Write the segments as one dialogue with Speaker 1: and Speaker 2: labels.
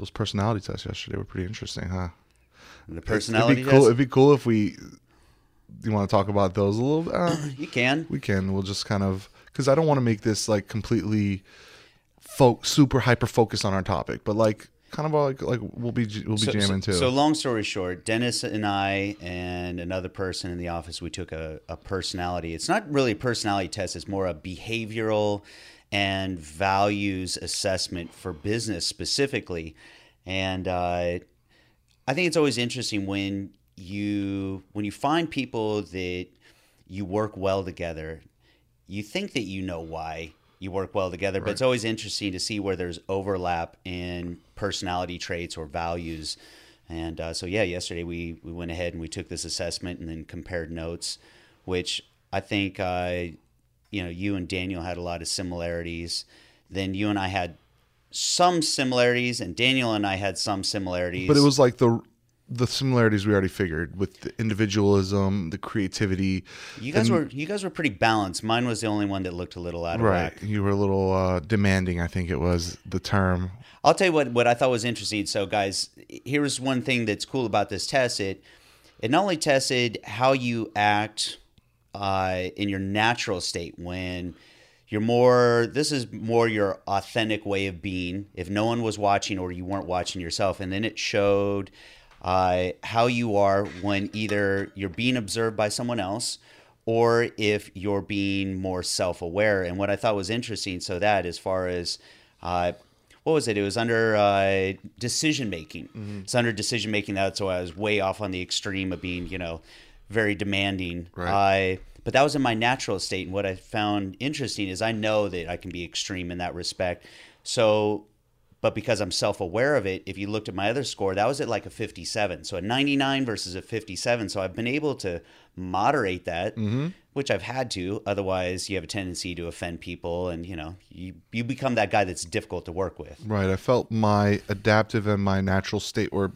Speaker 1: those personality tests yesterday were pretty interesting, huh?
Speaker 2: The personality
Speaker 1: it'd be cool.
Speaker 2: test.
Speaker 1: It'd be cool if we. You want to talk about those a little? bit? Uh,
Speaker 2: You can.
Speaker 1: we can. We'll just kind of because I don't want to make this like completely, fo- super hyper focused on our topic, but like kind of like like we'll be we'll be
Speaker 2: So,
Speaker 1: jamming
Speaker 2: so,
Speaker 1: too.
Speaker 2: so long story short, Dennis and I and another person in the office, we took a, a personality. It's not really a personality test. It's more a behavioral and values assessment for business specifically. And uh, I think it's always interesting when you when you find people that you work well together. You think that you know why you work well together, but it's always interesting to see where there's overlap in personality traits or values. And uh, so, yeah, yesterday we, we went ahead and we took this assessment and then compared notes, which I think, uh, you know, you and Daniel had a lot of similarities. Then you and I had some similarities, and Daniel and I had some similarities.
Speaker 1: but it was like the the similarities we already figured with the individualism, the creativity.
Speaker 2: you guys
Speaker 1: and-
Speaker 2: were you guys were pretty balanced. Mine was the only one that looked a little out of
Speaker 1: right.
Speaker 2: whack.
Speaker 1: You were a little uh, demanding. I think it was the term.
Speaker 2: I'll tell you what what I thought was interesting. So, guys, here's one thing that's cool about this test. It it not only tested how you act uh, in your natural state when you're more. This is more your authentic way of being. If no one was watching or you weren't watching yourself, and then it showed uh, how you are when either you're being observed by someone else or if you're being more self-aware. And what I thought was interesting, so that as far as uh, what was it? It was under uh, decision making. It's under decision making. That's why I was way off on the extreme of being, you know, very demanding.
Speaker 1: Right.
Speaker 2: Uh, but that was in my natural state. And what I found interesting is I know that I can be extreme in that respect. So, but because I'm self aware of it, if you looked at my other score, that was at like a 57. So a 99 versus a 57. So I've been able to moderate that, which I've had to. Otherwise, you have a tendency to offend people and, you know, you, you become that guy that's difficult to work with.
Speaker 1: Right. I felt my adaptive and my natural state were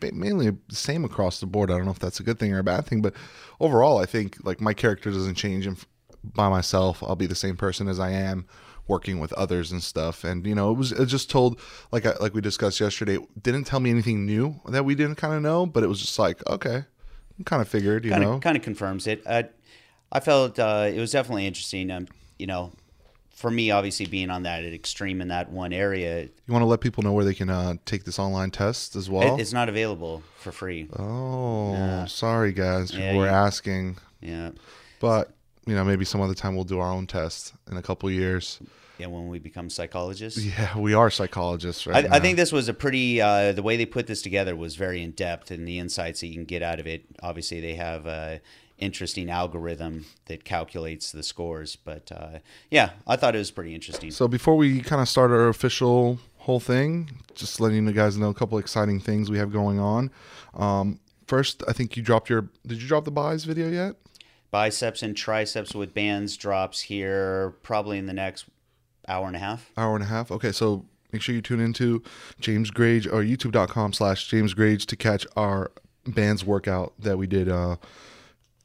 Speaker 1: mainly the same across the board. I don't know if that's a good thing or a bad thing, but overall, I think like my character doesn't change and by myself. I'll be the same person as I am working with others and stuff. And you know, it was it just told like I, like we discussed yesterday. Didn't tell me anything new that we didn't kind of know, but it was just like okay, kind of figured, you
Speaker 2: kind
Speaker 1: know.
Speaker 2: kind of confirms it. I, I felt uh, it was definitely interesting. Um, you know, for me, obviously being on that extreme in that one area,
Speaker 1: you want to let people know where they can uh, take this online test as well.
Speaker 2: it's not available for free.
Speaker 1: oh, sorry guys, people
Speaker 2: Yeah,
Speaker 1: were
Speaker 2: you-
Speaker 1: asking.
Speaker 2: Yeah,
Speaker 1: But you know, maybe some other time we'll do our own test in a couple years.
Speaker 2: yeah. When we become psychologists.
Speaker 1: Yeah, we are psychologists,
Speaker 2: I,
Speaker 1: right?
Speaker 2: I
Speaker 1: now.
Speaker 2: think this was a pretty uh, the way they put this together was very in depth and the insights that you can get out of it. Obviously, they have a interesting algorithm that calculates the scores, but uh, yeah, I thought it was pretty interesting.
Speaker 1: So before we kind of start our official whole thing, just letting you guys know a couple exciting things we have going on. Um, first, I think you dropped your. Did you drop the buys video yet?
Speaker 2: Biceps and triceps with bands drops here probably in the next hour and a half.
Speaker 1: Hour and a half. Okay, so make sure you tune into James Grage or YouTube.com slash James Grage to catch our band's workout that we did uh,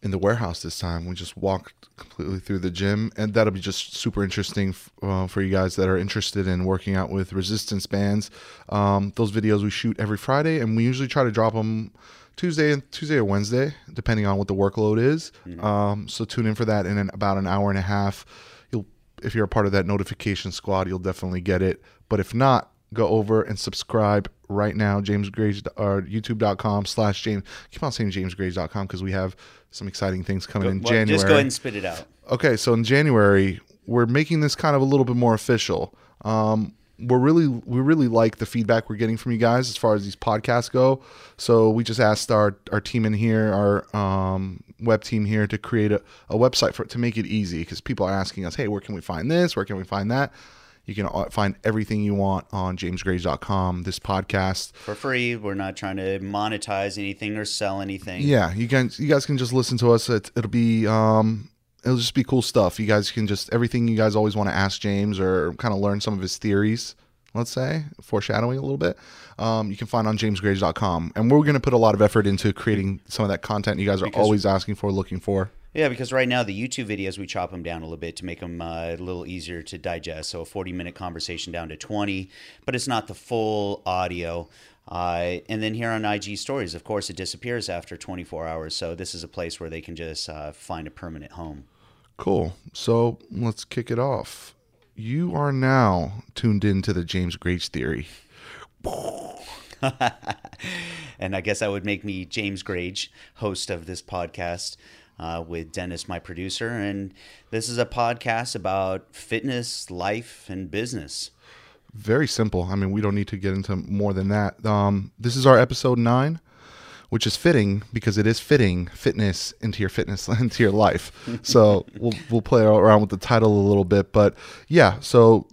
Speaker 1: in the warehouse this time. We just walked completely through the gym, and that'll be just super interesting f- uh, for you guys that are interested in working out with resistance bands. Um, those videos we shoot every Friday, and we usually try to drop them Tuesday and Tuesday or Wednesday, depending on what the workload is. Um, so tune in for that in an, about an hour and a half. You'll, if you're a part of that notification squad, you'll definitely get it. But if not, go over and subscribe right now. James Grage or YouTube.com slash James. Keep on saying JamesGrage.com because we have some exciting things coming in
Speaker 2: Well,
Speaker 1: January.
Speaker 2: Just go ahead and spit it out.
Speaker 1: Okay, so in January, we're making this kind of a little bit more official. Um, we're really we really like the feedback we're getting from you guys as far as these podcasts go. So we just asked our our team in here, our um, web team here, to create a, a website for to make it easy because people are asking us, hey, where can we find this? Where can we find that? You can uh, find everything you want on jamesgrage.com. This podcast,
Speaker 2: For free. We're not trying to monetize anything or sell anything.
Speaker 1: yeah, you guys you guys can just listen to us. It, it'll be um it'll just be cool stuff. You guys can just everything you guys always want to ask James or kind of learn some of his theories. Let's say foreshadowing a little bit. Um, you can find on jamesgrage.com, and we're going to put a lot of effort into creating some of that content you guys are
Speaker 2: Because-
Speaker 1: always asking for, looking for.
Speaker 2: Yeah, because right now the YouTube videos we chop them down a little bit to make them uh, a little easier to digest. So a 40 minute conversation down to 20, but it's not the full audio. Uh, and then here on IG Stories, of course, it disappears after 24 hours. So this is a place where they can just uh, find a permanent home.
Speaker 1: Cool. So let's kick it off. You are now tuned into the James Grage theory.
Speaker 2: and I guess that would make me James Grage, host of this podcast. Uh, with Dennis, my producer. And this is a podcast about fitness, life, and business.
Speaker 1: Very simple. I mean, we don't need to get into more than that. Um, this is our episode nine, which is fitting because it is fitting fitness into your fitness into your life. So we'll we'll play around with the title a little bit, but yeah. So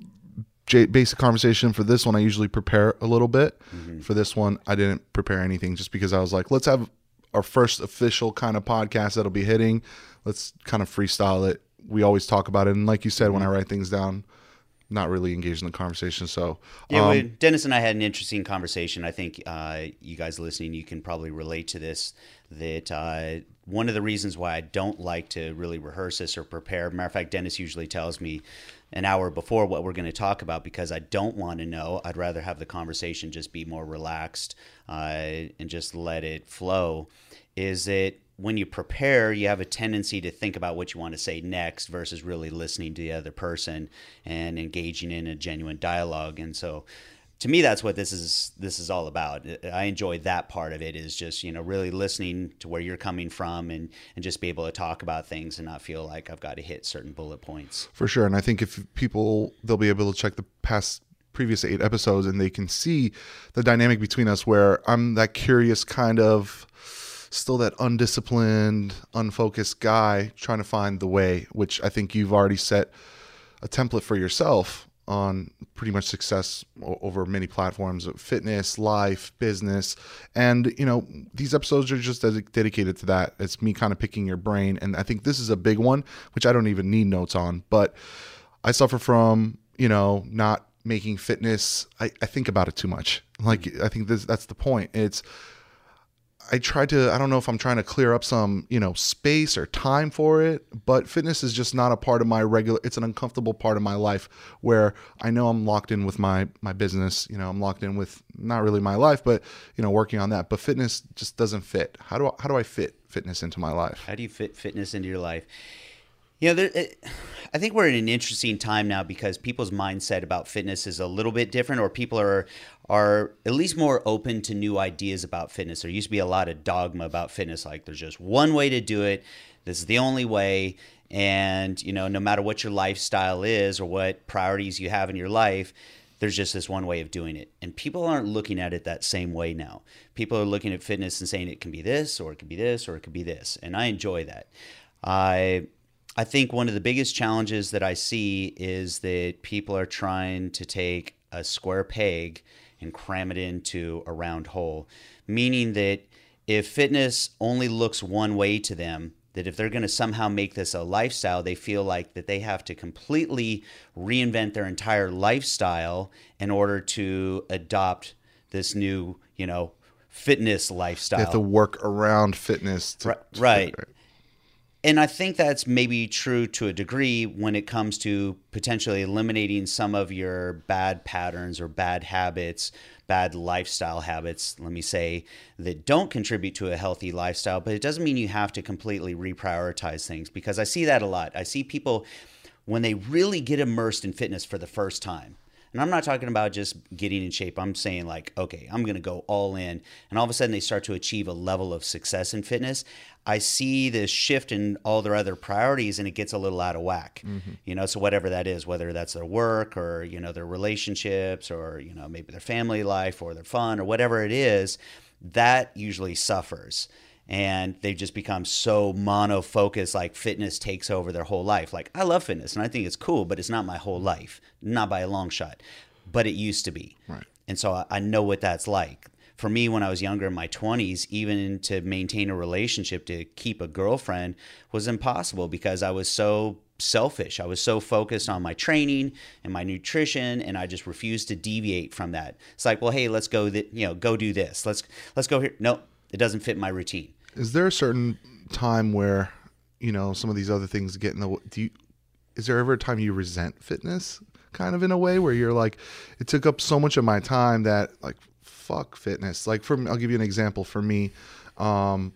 Speaker 1: J- basic conversation for this one, I usually prepare a little bit. Mm-hmm. For this one, I didn't prepare anything just because I was like, let's have our first official kind of podcast that'll be hitting. Let's kind of freestyle it. We always talk about it, and like you said, mm-hmm. when I write things down, not really engaged in the conversation. So
Speaker 2: yeah, um, we, Dennis and I had an interesting conversation. I think uh, you guys listening, you can probably relate to this. That uh, one of the reasons why I don't like to really rehearse this or prepare. Matter of fact, Dennis usually tells me an hour before what we're going to talk about because I don't want to know. I'd rather have the conversation just be more relaxed uh, and just let it flow. Is it when you prepare, you have a tendency to think about what you want to say next versus really listening to the other person and engaging in a genuine dialogue. And so, to me, that's what this is. This is all about. I enjoy that part of it. Is just you know really listening to where you're coming from and and just be able to talk about things and not feel like I've got to hit certain bullet points.
Speaker 1: For sure, and I think if people they'll be able to check the past previous eight episodes and they can see the dynamic between us where I'm that curious kind of still that undisciplined, unfocused guy trying to find the way, which I think you've already set a template for yourself on pretty much success over many platforms of fitness, life, business. And, you know, these episodes are just dedicated to that. It's me kind of picking your brain. And I think this is a big one, which I don't even need notes on. But I suffer from, you know, not making fitness, I, I think about it too much. Like, I think this, that's the point. It's, I tried to I don't know if I'm trying to clear up some, you know, space or time for it, but fitness is just not a part of my regular it's an uncomfortable part of my life where I know I'm locked in with my my business, you know, I'm locked in with not really my life, but you know, working on that, but fitness just doesn't fit. How do I, how do I fit fitness into my life?
Speaker 2: How do you fit fitness into your life? You know, there, it, I think we're in an interesting time now because people's mindset about fitness is a little bit different, or people are are at least more open to new ideas about fitness. There used to be a lot of dogma about fitness, like there's just one way to do it. This is the only way, and you know, no matter what your lifestyle is or what priorities you have in your life, there's just this one way of doing it. And people aren't looking at it that same way now. People are looking at fitness and saying it can be this, or it could be this, or it could be this, and I enjoy that. I I think one of the biggest challenges that I see is that people are trying to take a square peg and cram it into a round hole, meaning that if fitness only looks one way to them, that if they're going to somehow make this a lifestyle, they feel like that they have to completely reinvent their entire lifestyle in order to adopt this new, you know, fitness lifestyle.
Speaker 1: They have to work around fitness. To,
Speaker 2: right. right and I think that's maybe true to a degree when it comes to potentially eliminating some of your bad patterns or bad habits, bad lifestyle habits, let me say, that don't contribute to a healthy lifestyle. But it doesn't mean you have to completely reprioritize things because I see that a lot. I see people when they really get immersed in fitness for the first time. And I'm not talking about just getting in shape. I'm saying, like, okay, I'm going to go all in. And all of a sudden, they start to achieve a level of success in fitness. I see this shift in all their other priorities and it gets a little out of whack. Mm-hmm. You know, so whatever that is, whether that's their work or, you know, their relationships or, you know, maybe their family life or their fun or whatever it is, that usually suffers. And they've just become so mono focused, like fitness takes over their whole life. Like, I love fitness and I think it's cool, but it's not my whole life, not by a long shot. But it used to be.
Speaker 1: Right.
Speaker 2: And so I know what that's like for me when I was younger in my 20s, even to maintain a relationship to keep a girlfriend was impossible because I was so selfish. I was so focused on my training and my nutrition and I just refused to deviate from that. It's like, well, hey, let's go th- you know, go do this. Let's let's go here. No, it doesn't fit my routine.
Speaker 1: Is there a certain time where you know some of these other things get in the do you is there ever a time you resent fitness kind of in a way where you're like it took up so much of my time that like fuck fitness. Like for I'll give you an example for me. Um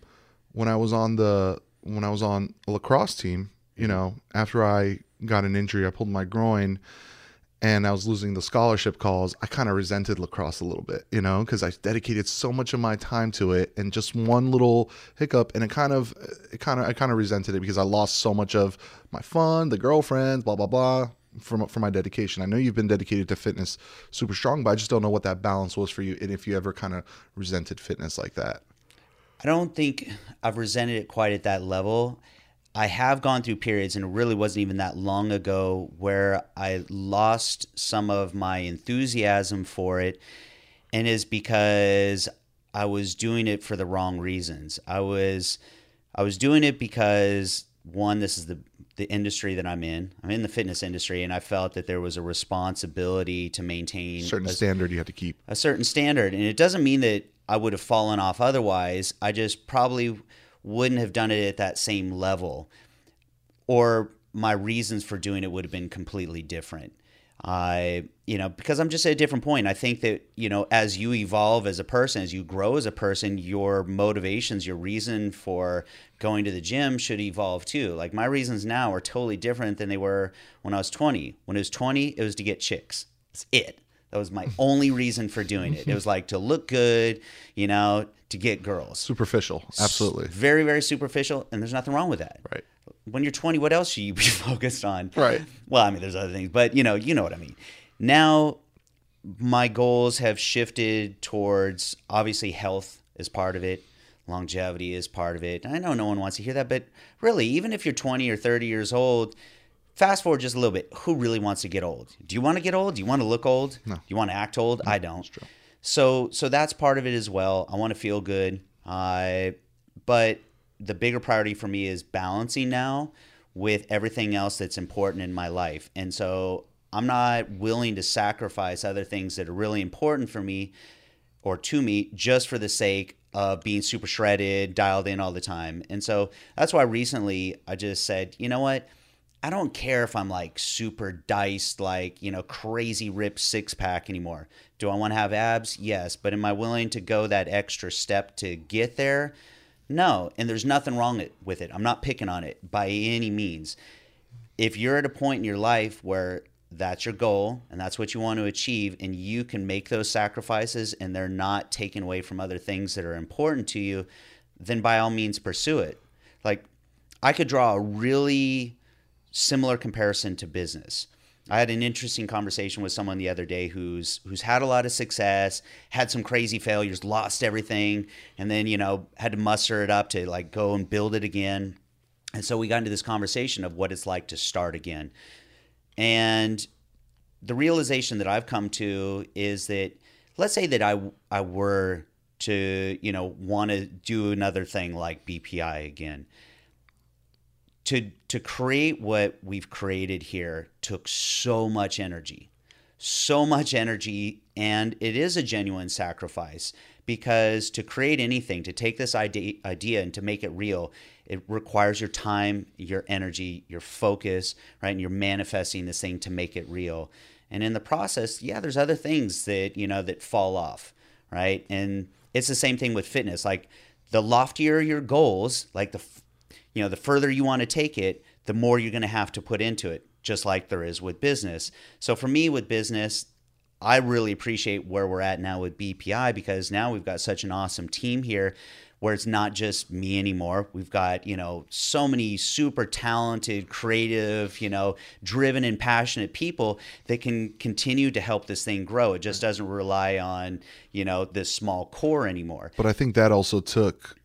Speaker 1: when I was on the when I was on a lacrosse team you know after I got an injury I pulled my groin and I was losing the scholarship calls, I kind of resented lacrosse a little bit, you know, because I dedicated so much of my time to it, and just one little hiccup, and it kind of, it kind of, I kind of resented it because I lost so much of my fun, the girlfriends, blah blah blah, from for my dedication. I know you've been dedicated to fitness super strong, but I just don't know what that balance was for you, and if you ever kind of resented fitness like that.
Speaker 2: I don't think I've resented it quite at that level. I have gone through periods, and it really wasn't even that long ago, where I lost some of my enthusiasm for it, and is because I was doing it for the wrong reasons. I was, I was doing it because one, this is the the industry that I'm in. I'm in the fitness industry, and I felt that there was a responsibility to maintain
Speaker 1: Certain
Speaker 2: a,
Speaker 1: standard you had to keep.
Speaker 2: a certain standard, and it doesn't mean that I would have fallen off otherwise. I just probably wouldn't have done it at that same level, or my reasons for doing it would have been completely different. I, you know, because I'm just at a different point. I think that, you know, as you evolve as a person, as you grow as a person, your motivations, your reason for going to the gym should evolve too. Like my reasons now are totally different than they were when I was 20. When I was 20, it was to get chicks. That's it. That was my only reason for doing it. It was like to look good, you know, to get girls.
Speaker 1: Superficial, absolutely.
Speaker 2: Very, very superficial, and there's nothing wrong with that.
Speaker 1: Right.
Speaker 2: When you're 20, what else should you be focused on?
Speaker 1: Right.
Speaker 2: Well, I mean, there's other things, but you know, you know what I mean. Now, my goals have shifted towards obviously health is part of it, longevity is part of it. I know no one wants to hear that, but really, even if you're 20 or 30 years old, fast forward just a little bit. Who really wants to get old? Do you want to get old? Do you want to look old?
Speaker 1: No.
Speaker 2: Do you want to act old? I don't.
Speaker 1: That's true.
Speaker 2: So, so that's part of it as well. I want to feel good. I, but the bigger priority for me is balancing now with everything else that's important in my life. And so I'm not willing to sacrifice other things that are really important for me or to me just for the sake of being super shredded, dialed in all the time. And so that's why recently I just said, you know what? I don't care if I'm like super diced, like, you know, crazy ripped six pack anymore. Do I want to have abs? Yes. But am I willing to go that extra step to get there? No. And there's nothing wrong with it. I'm not picking on it by any means. If you're at a point in your life where that's your goal and that's what you want to achieve, and you can make those sacrifices and they're not taken away from other things that are important to you, then by all means pursue it. Like, I could draw a really similar comparison to business. I had an interesting conversation with someone the other day who's who's had a lot of success, had some crazy failures, lost everything, and then you know had to muster it up to like go and build it again. And so we got into this conversation of what it's like to start again. And the realization that I've come to is that let's say that I I were to, you know, want to do another thing like BPI again to to create what we've created here took so much energy so much energy and it is a genuine sacrifice because to create anything to take this idea, idea and to make it real it requires your time your energy your focus right? And you're manifesting this thing to make it real. And in the process yeah there's other things that you know that fall off right? And it's the same thing with fitness. Like the loftier your goals like the you know the further you want to take it the more you're going to have to put into it just like there is with business. So for me with business i really appreciate where we're at now with bpi because now we've got such an awesome team here where it's not just me anymore. We've got you know so many super talented creative you know driven and passionate people that can continue to help this thing grow. It just doesn't rely on you know this small core anymore.
Speaker 1: But I think that also took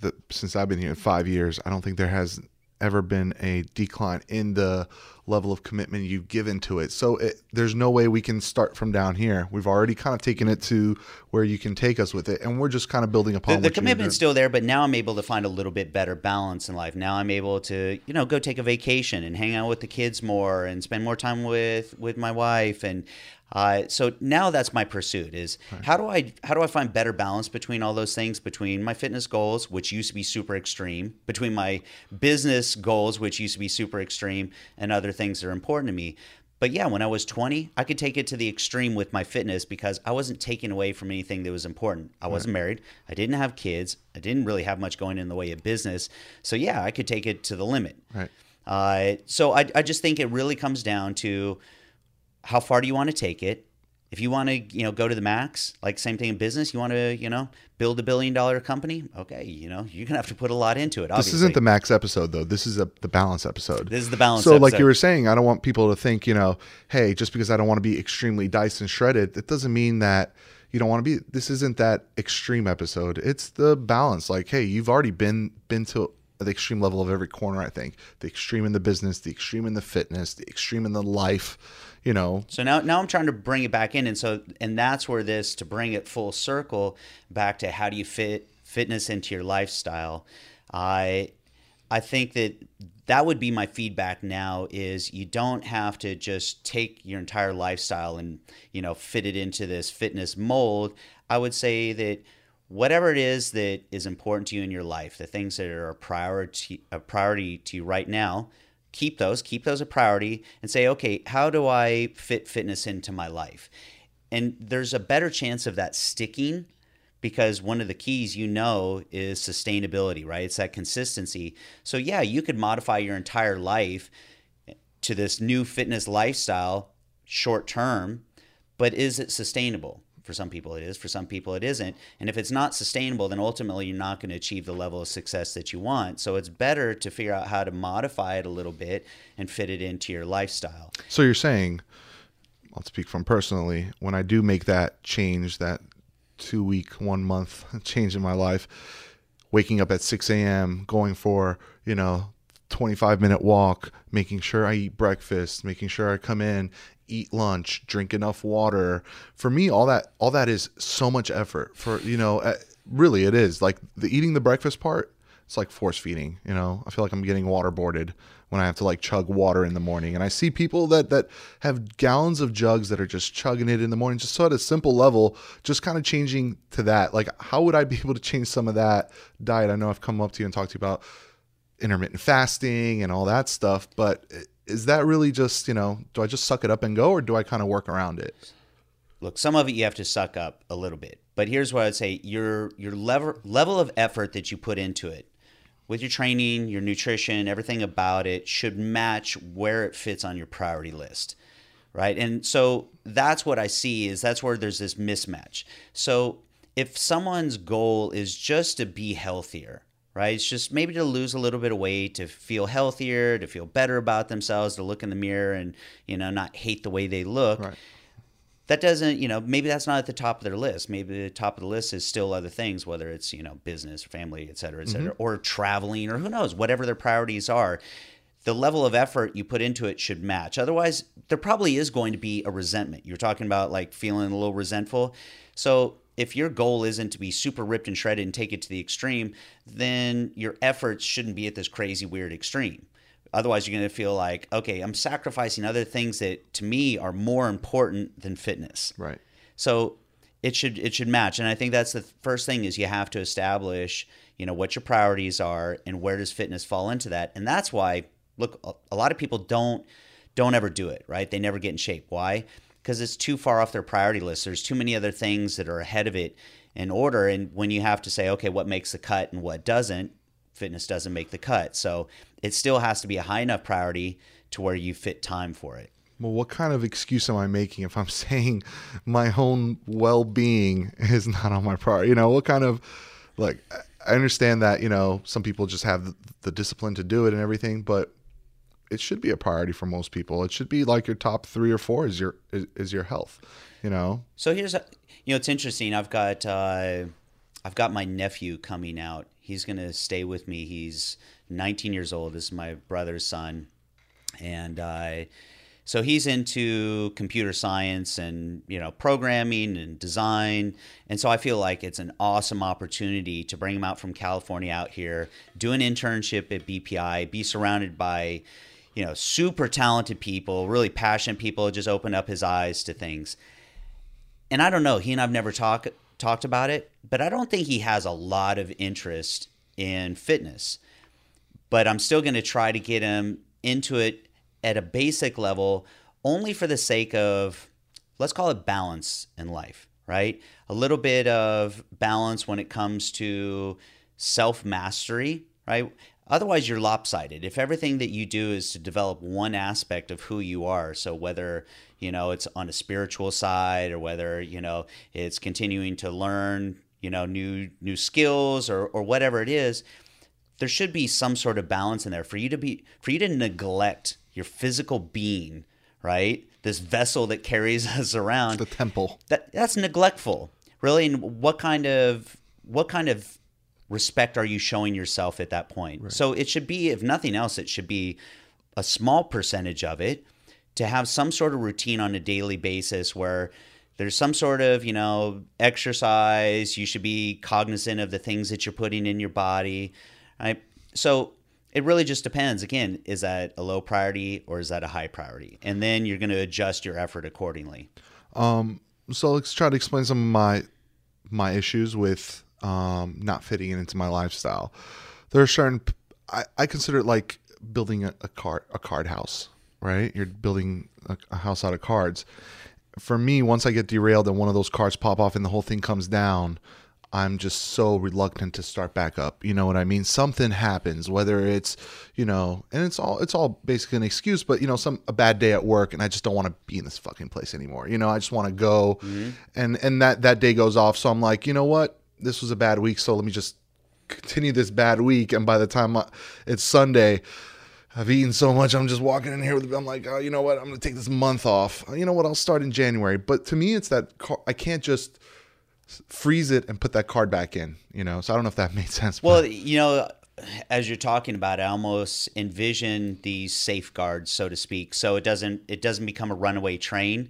Speaker 1: the since I've been here five years. I don't think there has ever been a decline in the level of commitment you've given to it. So it, there's no way we can start from down here. We've already kind of taken it to where you can take us with it, and we're just kind of building upon
Speaker 2: the, the commitment's still there, but now I'm able to find a little bit better balance in life. Now I'm able to, you know, go take a vacation and hang out with the kids more and spend more time with with my wife and Uh, so now that's my pursuit is how do I how do I find better balance between all those things between my fitness goals which used to be super extreme between my business goals which used to be super extreme and other things that are important to me. But yeah, when I was 20, I could take it to the extreme with my fitness because I wasn't taken away from anything that was important. I wasn't married. I didn't have kids. I didn't really have much going in the way of business. So yeah, I could take it to the limit.
Speaker 1: Right.
Speaker 2: Uh, so I, I just think it really comes down to how far do you want to take it? If you want to, you know, go to the max, like same thing in business, you want to, you know, build a billion dollar company. Okay, you know, you're gonna have to put a lot into it. Obviously.
Speaker 1: This isn't the max episode though. This is a, the balance episode.
Speaker 2: This is the balance.
Speaker 1: So, like you were saying, I don't want people to think, you know, hey, just because I don't want to be extremely diced and shredded, it doesn't mean that you don't want to be. This isn't that extreme episode. It's the balance. Like, hey, you've already been been to the extreme level of every corner. I think the extreme in the business, the extreme in the fitness, the extreme in the life. You know,
Speaker 2: So now, now I'm trying to bring it back in, and so and that's where this to bring it full circle back to how do you fit fitness into your lifestyle. I I think that that would be my feedback now is you don't have to just take your entire lifestyle and you know fit it into this fitness mold. I would say that whatever it is that is important to you in your life, the things that are a priority a priority to you right now, keep those, keep those a priority and say, okay, how do I fit fitness into my life? And there's a better chance of that sticking because one of the keys you know is sustainability, right? It's that consistency. So, yeah, you could modify your entire life to this new fitness lifestyle short term, but is it sustainable? For some people, it is. For some people, it isn't. And if it's not sustainable, then ultimately you're not going to achieve the level of success that you want. So it's better to figure out how to modify it a little bit and fit it into your lifestyle.
Speaker 1: so you're saying, I'll speak from personally. When I do make that change, that two week, one month change in my life, waking up at 6 a.m., going for, you know, 25 minute walk, making sure I eat breakfast, making sure I come in, eat lunch, drink enough water. For me, all that, all that is so much effort for, you know, uh, really it is like the eating the breakfast part. It's like force feeding, you know. I feel like I'm getting waterboarded when I have to like chug water in the morning. And I see people that that have gallons of jugs that are just chugging it in the morning, just so at a simple level, just kind of changing to that. Like, how would I be able to change some of that diet? I know I've come up to you and talked to you about intermittent fasting and all that stuff, but is that really just, you know, do I just suck it up and go or do I kind of work around it?
Speaker 2: Look, some of it you have to suck up a little bit. But here's what I'd say your your level level of effort that you put into it with your training, your nutrition, everything about it should match where it fits on your priority list. Right? And so that's what I see is that's where there's this mismatch. So if someone's goal is just to be healthier, right? It's just maybe to lose a little bit of weight, to feel healthier, to feel better about themselves, to look in the mirror and, you know, not hate the way they look.
Speaker 1: Right.
Speaker 2: That doesn't, you know, maybe that's not at the top of their list. Maybe the top of the list is still other things, whether it's, you know, business, or family, et cetera, et cetera, mm-hmm. or traveling, or who knows, whatever their priorities are. The level of effort you put into it should match. Otherwise, there probably is going to be a resentment. You're talking about like feeling a little resentful. So if your goal isn't to be super ripped and shredded and take it to the extreme, then your efforts shouldn't be at this crazy weird extreme. Otherwise, you're going to feel like, okay, I'm sacrificing other things that to me are more important than fitness.
Speaker 1: Right.
Speaker 2: So it should it should match, and I think that's the first thing is you have to establish, you know, what your priorities are and where does fitness fall into that, and that's why look, a- lot of people don't don't ever do it, right? They never get in shape. Why? Because it's too far off their priority list. There's too many other things that are ahead of it in order, and when you have to say, okay, what makes the cut and what doesn't, fitness doesn't make the cut. So it still has to be a high enough priority to where you fit time for it.
Speaker 1: Well, what kind of excuse am I making if I'm saying my own well being is not on my priority? You know, what kind of like I understand that you know some people just have the, the discipline to do it and everything, but it should be a priority for most people. It should be like your top three or four is your is, is your health. You know,
Speaker 2: So here's, a, you know, it's interesting. I've got, uh, I've got my nephew coming out. He's gonna stay with me. He's 19 years old. This is my brother's son, and uh, so he's into computer science and you know programming and design. And so I feel like it's an awesome opportunity to bring him out from California out here, do an internship at BPI, be surrounded by you know, super talented people, really passionate people, just opened up his eyes to things. And I don't know, he and I've never talked talked about it, but I don't think he has a lot of interest in fitness. But I'm still going to try to get him into it at a basic level only for the sake of let's call it balance in life, right? A little bit of balance when it comes to self mastery, right? Otherwise, you're lopsided. If everything that you do is to develop one aspect of who you are, so whether you know it's on a spiritual side or whether you know it's continuing to learn you know new new skills or or whatever it is, there should be some sort of balance in there for you to be for you to neglect your physical being, right? This vessel that carries us around.
Speaker 1: The temple.
Speaker 2: That that's neglectful, really. And what kind of what kind of respect are you showing yourself at that point? Right. So it should be, if nothing else, it should be a small percentage of it to have some sort of routine on a daily basis where there's some sort of you know exercise. You should be cognizant of the things that you're putting in your body right? So it really just depends. Again is that a low priority or is that a high priority? And then you're going to adjust your effort accordingly.
Speaker 1: Um so let's try to explain some of my my issues with um, not fitting it into my lifestyle. There are certain I, I consider it like building a, a card a card house, right? You're building a, a house out of cards. For me, once I get derailed and one of those cards pop off and the whole thing comes down, I'm just so reluctant to start back up. You know what I mean? Something happens, whether it's, you know, and it's all it's all basically an excuse, but you know, some a bad day at work and I just don't want to be in this fucking place anymore. You know, I just want to go mm-hmm. and and that that day goes off. So I'm like, you know what? This was a bad week, so let me just continue this bad week. And by the time it's Sunday, I've eaten so much. I'm just walking in here with. I'm like, oh, you know what? I'm gonna take this month off. Uh, you know what? I'll start in January. But to me, it's that I can't just freeze it and put that card back in. You know. So I don't know if that made sense.
Speaker 2: Well, but. you know, as you're talking about, I almost envision these safeguards, so to speak, so it doesn't it doesn't become a runaway train,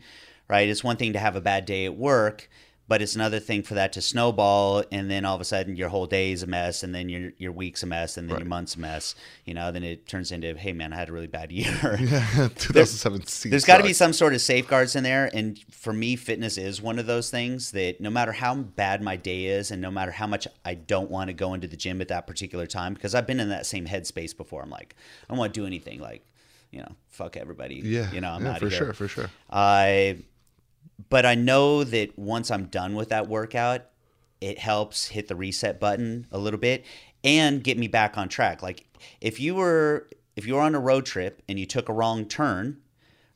Speaker 2: right? It's one thing to have a bad day at work but it's another thing for that to snowball and then all of a sudden your whole day is a mess and then your your week's a mess and then right. your month's a mess you know then it turns into hey man i had a really bad year yeah 2017 there's got to be some sort of safeguards in there and for me fitness is one of those things that no matter how bad my day is and no matter how much i don't want to go into the gym at that particular time because i've been in that same headspace before i'm like i don't want to do anything like you know fuck everybody
Speaker 1: yeah
Speaker 2: you know i'm
Speaker 1: yeah,
Speaker 2: out
Speaker 1: for
Speaker 2: here.
Speaker 1: sure for sure
Speaker 2: i but I know that once I'm done with that workout, it helps hit the reset button a little bit and get me back on track. Like if you were if you were on a road trip and you took a wrong turn,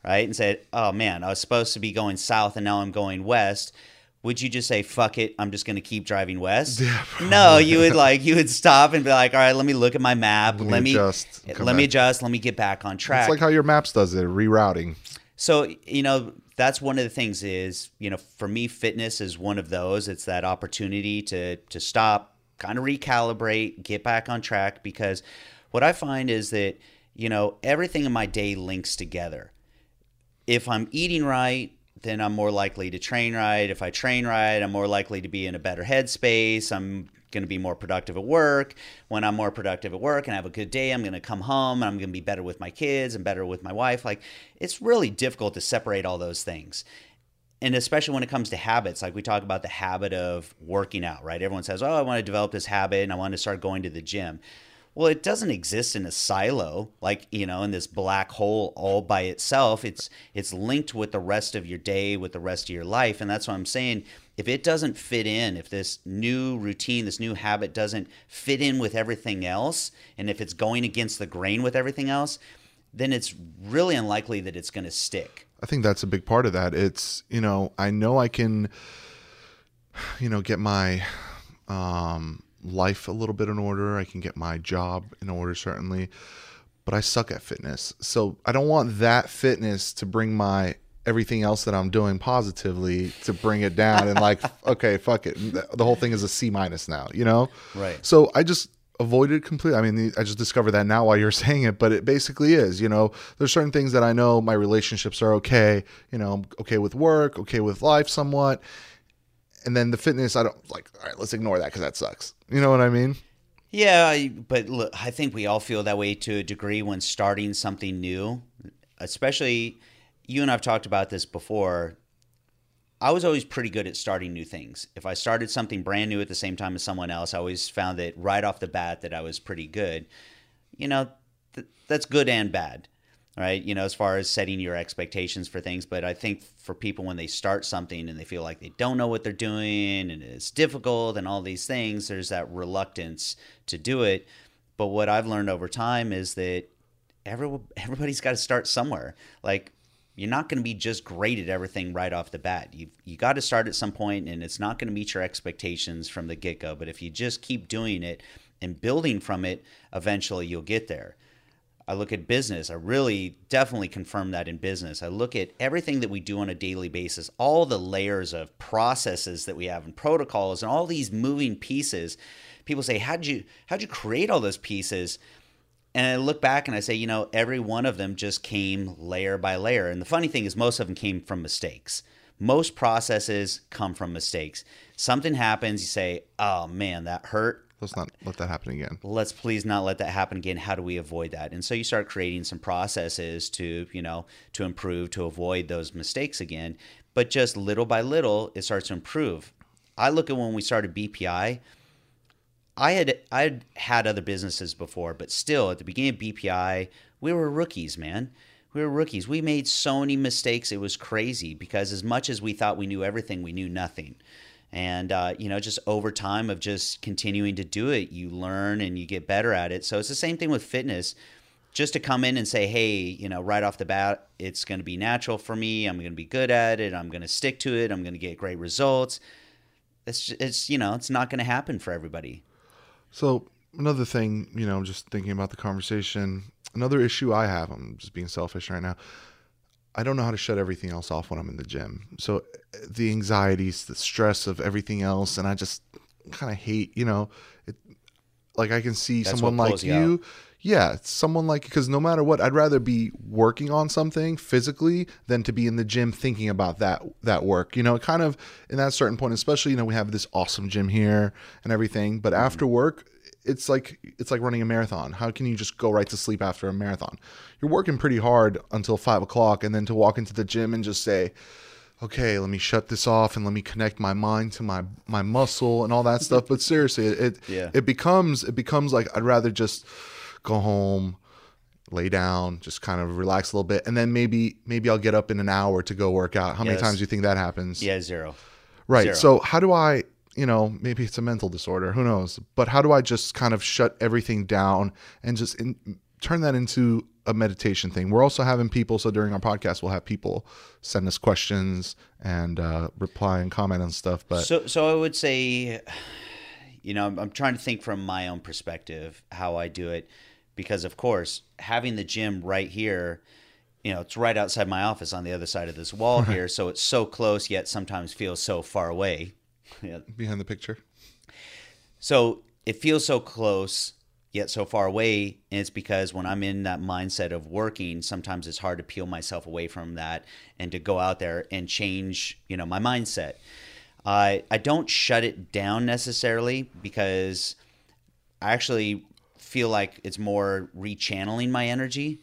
Speaker 2: right, and said, "Oh man, I was supposed to be going south and now I'm going west." Would you just say fuck it? I'm just going to keep driving west. Yeah, no, you would like you would stop and be like, all right, let me look at my map. Let, let me adjust. Let back. me adjust. Let me get back on track.
Speaker 1: It's like how your maps does it, rerouting.
Speaker 2: So you know that's one of the things is you know for me fitness is one of those. It's that opportunity to to stop kind of recalibrate get back on track because what i find is that you know everything in my day links together. If i'm eating right then i'm more likely to train right. If i train right i'm more likely to be in a better headspace. I'm going to be more productive at work. When I'm more productive at work and I have a good day, I'm going to come home and I'm going to be better with my kids and better with my wife. Like it's really difficult to separate all those things. And especially when it comes to habits, like we talk about the habit of working out, right? Everyone says, Oh, I want to develop this habit and I want to start going to the gym. Well, it doesn't exist in a silo, like you know, in this black hole all by itself. It's it's linked with the rest of your day, with the rest of your life, and that's what I'm saying if it doesn't fit in, if this new routine, this new habit doesn't fit in with everything else, and if it's going against the grain with everything else, then it's really unlikely that it's going to stick.
Speaker 1: I think that's a big part of that. It's, you know, I know I can, you know, get my um, life a little bit in order. I can get my job in order, certainly, but I suck at fitness. So I don't want that fitness to bring my everything else that I'm doing positively to bring it down and like, okay, fuck it. The whole thing is a C minus now, you know?
Speaker 2: Right.
Speaker 1: So I just avoided completely. I mean, I just discovered that now while you're saying it, but it basically is, you know, there's certain things that I know my relationships are okay, you know, I'm okay with work, okay with life somewhat. And then the fitness, I don't like, all right, let's ignore that because that sucks. You know what I mean?
Speaker 2: Yeah, but look, I think we all feel that way to a degree when starting something new, especially you and I've talked about this before. I was always pretty good at starting new things. If I started something brand new at the same time as someone else, I always found that right off the bat that I was pretty good. You know, th- that's good and bad, right? You know, as far as setting your expectations for things. But I think for people when they start something and they feel like they don't know what they're doing and it's difficult and all these things, there's that reluctance to do it. But what I've learned over time is that every, everybody's got to start somewhere. Like you're not going to be just great at everything right off the bat. You you got to start at some point, and it's not going to meet your expectations from the get go. But if you just keep doing it and building from it, eventually you'll get there. I look at business. I really definitely confirm that in business. I look at everything that we do on a daily basis, all the layers of processes that we have and protocols and all these moving pieces. People say, "How'd you how'd you create all those pieces?" And I look back and I say, you know, every one of them just came layer by layer. And the funny thing is, most of them came from mistakes. Most processes come from mistakes. Something happens, you say, oh man, that hurt.
Speaker 1: Let's not let that happen again.
Speaker 2: Let's please not let that happen again. How do we avoid that? And so you start creating some processes to, you know, to improve, to avoid those mistakes again. But just little by little, it starts to improve. I look at when we started BPI, I had I had had other businesses before, but still at the beginning of BPI, we were rookies, man. We were rookies. We made so many mistakes. It was crazy because as much as we thought we knew everything, we knew nothing. And uh, you know, just over time of just continuing to do it, you learn and you get better at it. So it's the same thing with fitness. Just to come in and say, hey, you know, right off the bat, it's going to be natural for me. I'm going to be good at it. I'm going to stick to it. I'm going to get great results. It's it's you know, it's not going to happen for everybody.
Speaker 1: So another thing, you know, i'm just thinking about the conversation, another issue I have, I'm just being selfish right now. I don't know how to shut everything else off when I'm in the gym. So the anxieties, the stress of everything else, and I just kind of hate, you know, it, like I can see
Speaker 2: That's
Speaker 1: someone like
Speaker 2: you
Speaker 1: you. Yeah, someone like because no matter what, I'd rather be working on something physically than to be in the gym thinking about that that work. You know, kind of in that certain point, especially you know we have this awesome gym here and everything, but after mm-hmm. work, it's like it's like running a marathon. How can you just go right to sleep after a marathon? You're working pretty hard until five o'clock, and then to walk into the gym and just say, "Okay, let me shut this off and let me connect my mind to my my muscle and all that stuff." But seriously, it it,
Speaker 2: Yeah.
Speaker 1: it becomes it becomes like I'd rather just go home, lay down, just kind of relax a little bit, and then maybe maybe I'll get up in an hour to go work out. How many times do you think that happens?
Speaker 2: Yeah, zero.
Speaker 1: Right.
Speaker 2: Zero.
Speaker 1: So how do I, you know, maybe it's a mental disorder, who knows? But how do I just kind of shut everything down and just in, turn that into a meditation thing? We're also having people, so during our podcast, we'll have people send us questions and uh, reply and comment on stuff. But
Speaker 2: So, so I would say, you know, I'm, I'm trying to think from my own perspective how I do it, because of course, having the gym right here, you know, it's right outside my office on the other side of this wall here, so it's so close yet sometimes feels so far away. Yeah.
Speaker 1: behind the picture,
Speaker 2: So it feels so close yet so far away, and it's because when I'm in that mindset of working, sometimes it's hard to peel myself away from that and to go out there and change, you know, my mindset. I I don't shut it down necessarily because I actually feel like it's more rechanneling my energy.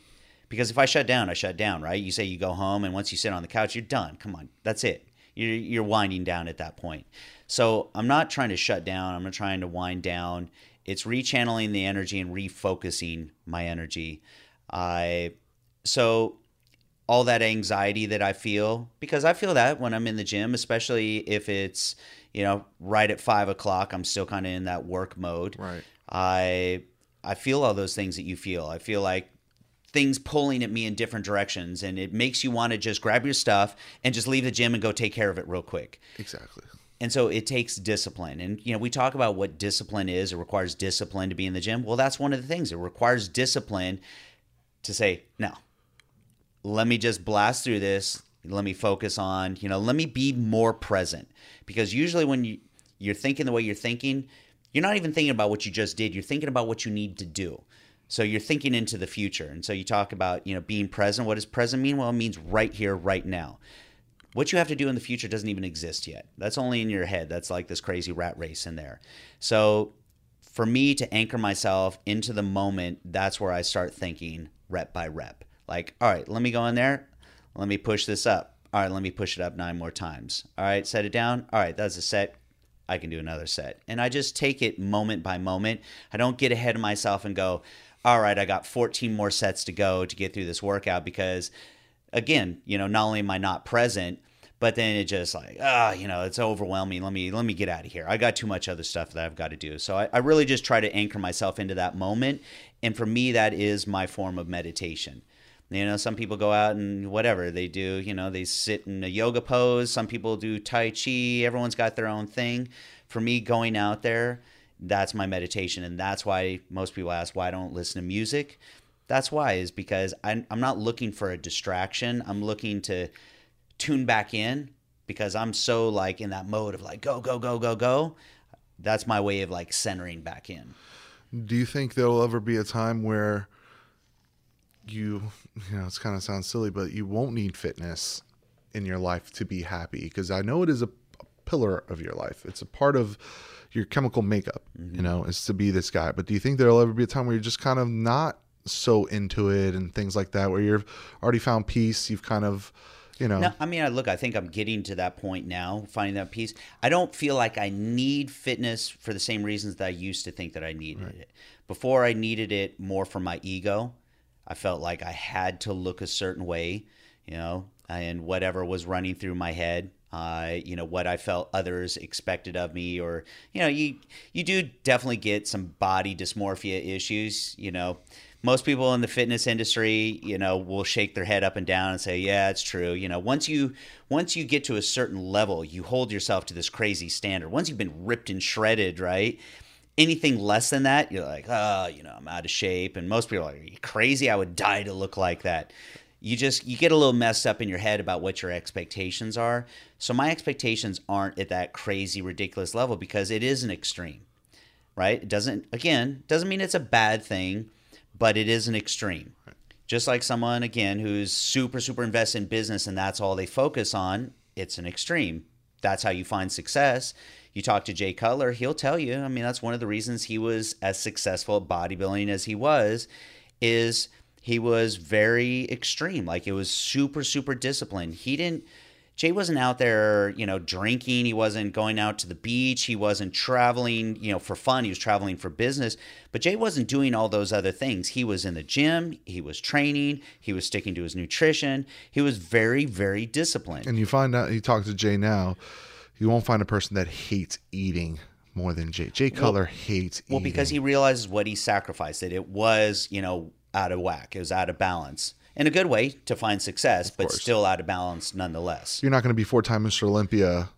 Speaker 2: Because if I shut down, I shut down, right? You say you go home, and once you sit on the couch, you're done. Come on, that's it. You're, you're winding down at that point. So I'm not trying to shut down. I'm not trying to wind down. It's rechanneling the energy and refocusing my energy. I so all that anxiety that I feel because I feel that when I'm in the gym, especially if it's you know right at five o'clock, I'm still kind of in that work mode.
Speaker 1: right?
Speaker 2: I I feel all those things that you feel. I feel like things pulling at me in different directions, and it makes you want to just grab your stuff and just leave the gym and go take care of it real quick.
Speaker 1: Exactly.
Speaker 2: And so it takes discipline. And you know, we talk about what discipline is. It requires discipline to be in the gym. Well, that's one of the things. It requires discipline to say, no, let me just blast through this. Let me focus on, you know, let me be more present. Because usually when you, you're thinking the way you're thinking, you're not even thinking about what you just did. You're thinking about what you need to do. So you're thinking into the future. And so you talk about, you know, being present. What does present mean? Well, it means right here, right now what you have to do in the future doesn't even exist yet. That's only in your head. That's like this crazy rat race in there. So for me to anchor myself into the moment, that's where I start thinking rep by rep. Like, all right, let me go in there. Let me push this up. All right, let me push it up nine more times. All right, set it down. All right, that's a set. I can do another set. And I just take it moment by moment. I don't get ahead of myself and go, all right, I got 14 more sets to go to get through this workout because, again, you know, not only am I not present, but then it just like ah you know it's overwhelming. Let me let me get out of here. I got too much other stuff that i've got to do. So I, I really just try to anchor myself into that moment. And for me that is my form of meditation. You know some people go out and whatever they do you know they sit in a yoga pose. Some people do tai chi. Everyone's got their own thing. For me going out there that's my meditation. And that's why most people ask why I don't listen to music? That's why is because I'm, I'm not looking for a distraction. I'm looking to tune back in because I'm so like in that mode of like go go go go go. That's my way of like centering back in.
Speaker 1: Do you think there will ever be a time where you, you know, it's kind of sounds silly, but you won't need fitness in your life to be happy? Because I know it is a, a pillar of your life. It's a part of your chemical makeup, mm-hmm. you know, is to be this guy. But do you think there'll ever be a time where you're just kind of not so into it and things like that, where you've already found peace, you've kind of you know.
Speaker 2: No, I mean, I look, I think I'm getting to that point now, finding that peace. I don't feel like I need fitness for the same reasons that I used to think that I needed right. it. Before I needed it more for my ego. I felt like I had to look a certain way, you know, and whatever was running through my head, uh, you know, what I felt others expected of me, or you know, you you do definitely get some body dysmorphia issues, you know most people in the fitness industry, you know, will shake their head up and down and say, "Yeah, it's true." You know, once you once you get to a certain level, you hold yourself to this crazy standard. Once you've been ripped and shredded, right? Anything less than that, you're like, "Oh, you know, I'm out of shape." And most people are like, "Are you crazy? I would die to look like that." You just you get a little messed up in your head about what your expectations are. So my expectations aren't at that crazy ridiculous level because it is an extreme. Right? It doesn't again, doesn't mean it's a bad thing but it is an extreme. Just like someone, again, who's super, super invested in business and that's all they focus on, it's an extreme. That's how you find success. You talk to Jay Cutler, he'll tell you. I mean, that's one of the reasons he was as successful at bodybuilding as he was, is he was very extreme. Like it was super, super disciplined. He didn't Jay wasn't out there, you know, drinking. He wasn't going out to the beach. He wasn't traveling, you know, for fun. He was traveling for business. But Jay wasn't doing all those other things. He was in the gym. He was training. He was sticking to his nutrition. He was very, very disciplined.
Speaker 1: And you find out, you talk to Jay now, you won't find a person that hates eating more than Jay. Jay Cutler well, hates
Speaker 2: Well, because he realizes what he sacrificed, that it was, you know, out of whack. It was out of balance in a good way to find success, but still out of balance nonetheless.
Speaker 1: You're not going to be four time Mr. Olympia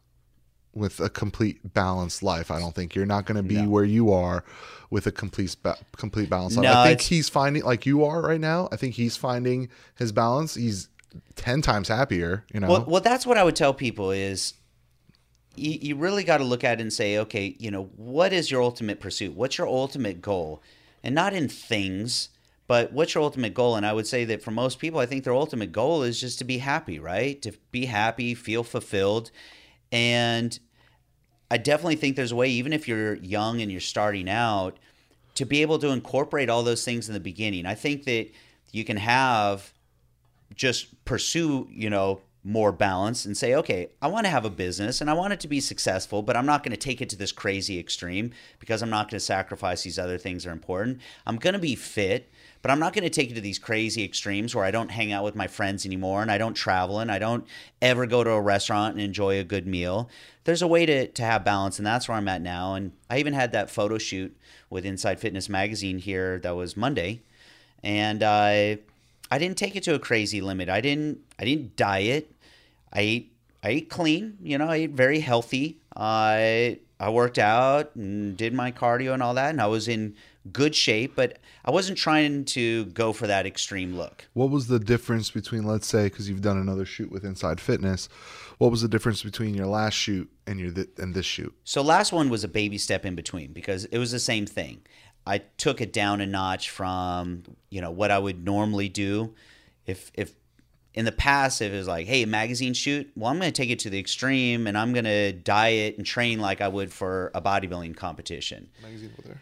Speaker 1: with a complete balanced life. I don't think you're not going to be no. where you are with a complete ba- complete balance. No, I think he's finding like you are right now. I think he's finding his balance. He's ten times happier. You know.
Speaker 2: Well, well that's what I would tell people is. You, you really got to look at it and say, okay, you know, what is your ultimate pursuit? What's your ultimate goal? And not in things, but what's your ultimate goal? And I would say that for most people, I think their ultimate goal is just to be happy, right? To be happy, feel fulfilled. And I definitely think there's a way, even if you're young and you're starting out, to be able to incorporate all those things in the beginning. I think that you can have just pursue, you know, more balance and say, okay, I want to have a business and I want it to be successful, but I'm not going to take it to this crazy extreme because I'm not going to sacrifice these other things that are important. I'm going to be fit but I'm not going to take it to these crazy extremes where I don't hang out with my friends anymore and I don't travel and I don't ever go to a restaurant and enjoy a good meal. There's a way to, to have balance, and that's where I'm at now. And I even had that photo shoot with Inside Fitness Magazine here that was Monday. And I I didn't take it to a crazy limit. I didn't I didn't diet. I ate I ate clean, you know, I ate very healthy. I I worked out and did my cardio and all that, and I was in good shape, but I wasn't trying to go for that extreme look.
Speaker 1: What was the difference between, let's say, because you've done another shoot with Inside Fitness, what was the difference between your last shoot and your th- and this shoot?
Speaker 2: So last one was a baby step in between because it was the same thing. I took it down a notch from you know what I would normally do. If if in the past if it was like, hey, magazine shoot, well, I'm going to take it to the extreme and I'm going to diet and train like I would for a bodybuilding competition.
Speaker 1: Magazine over there.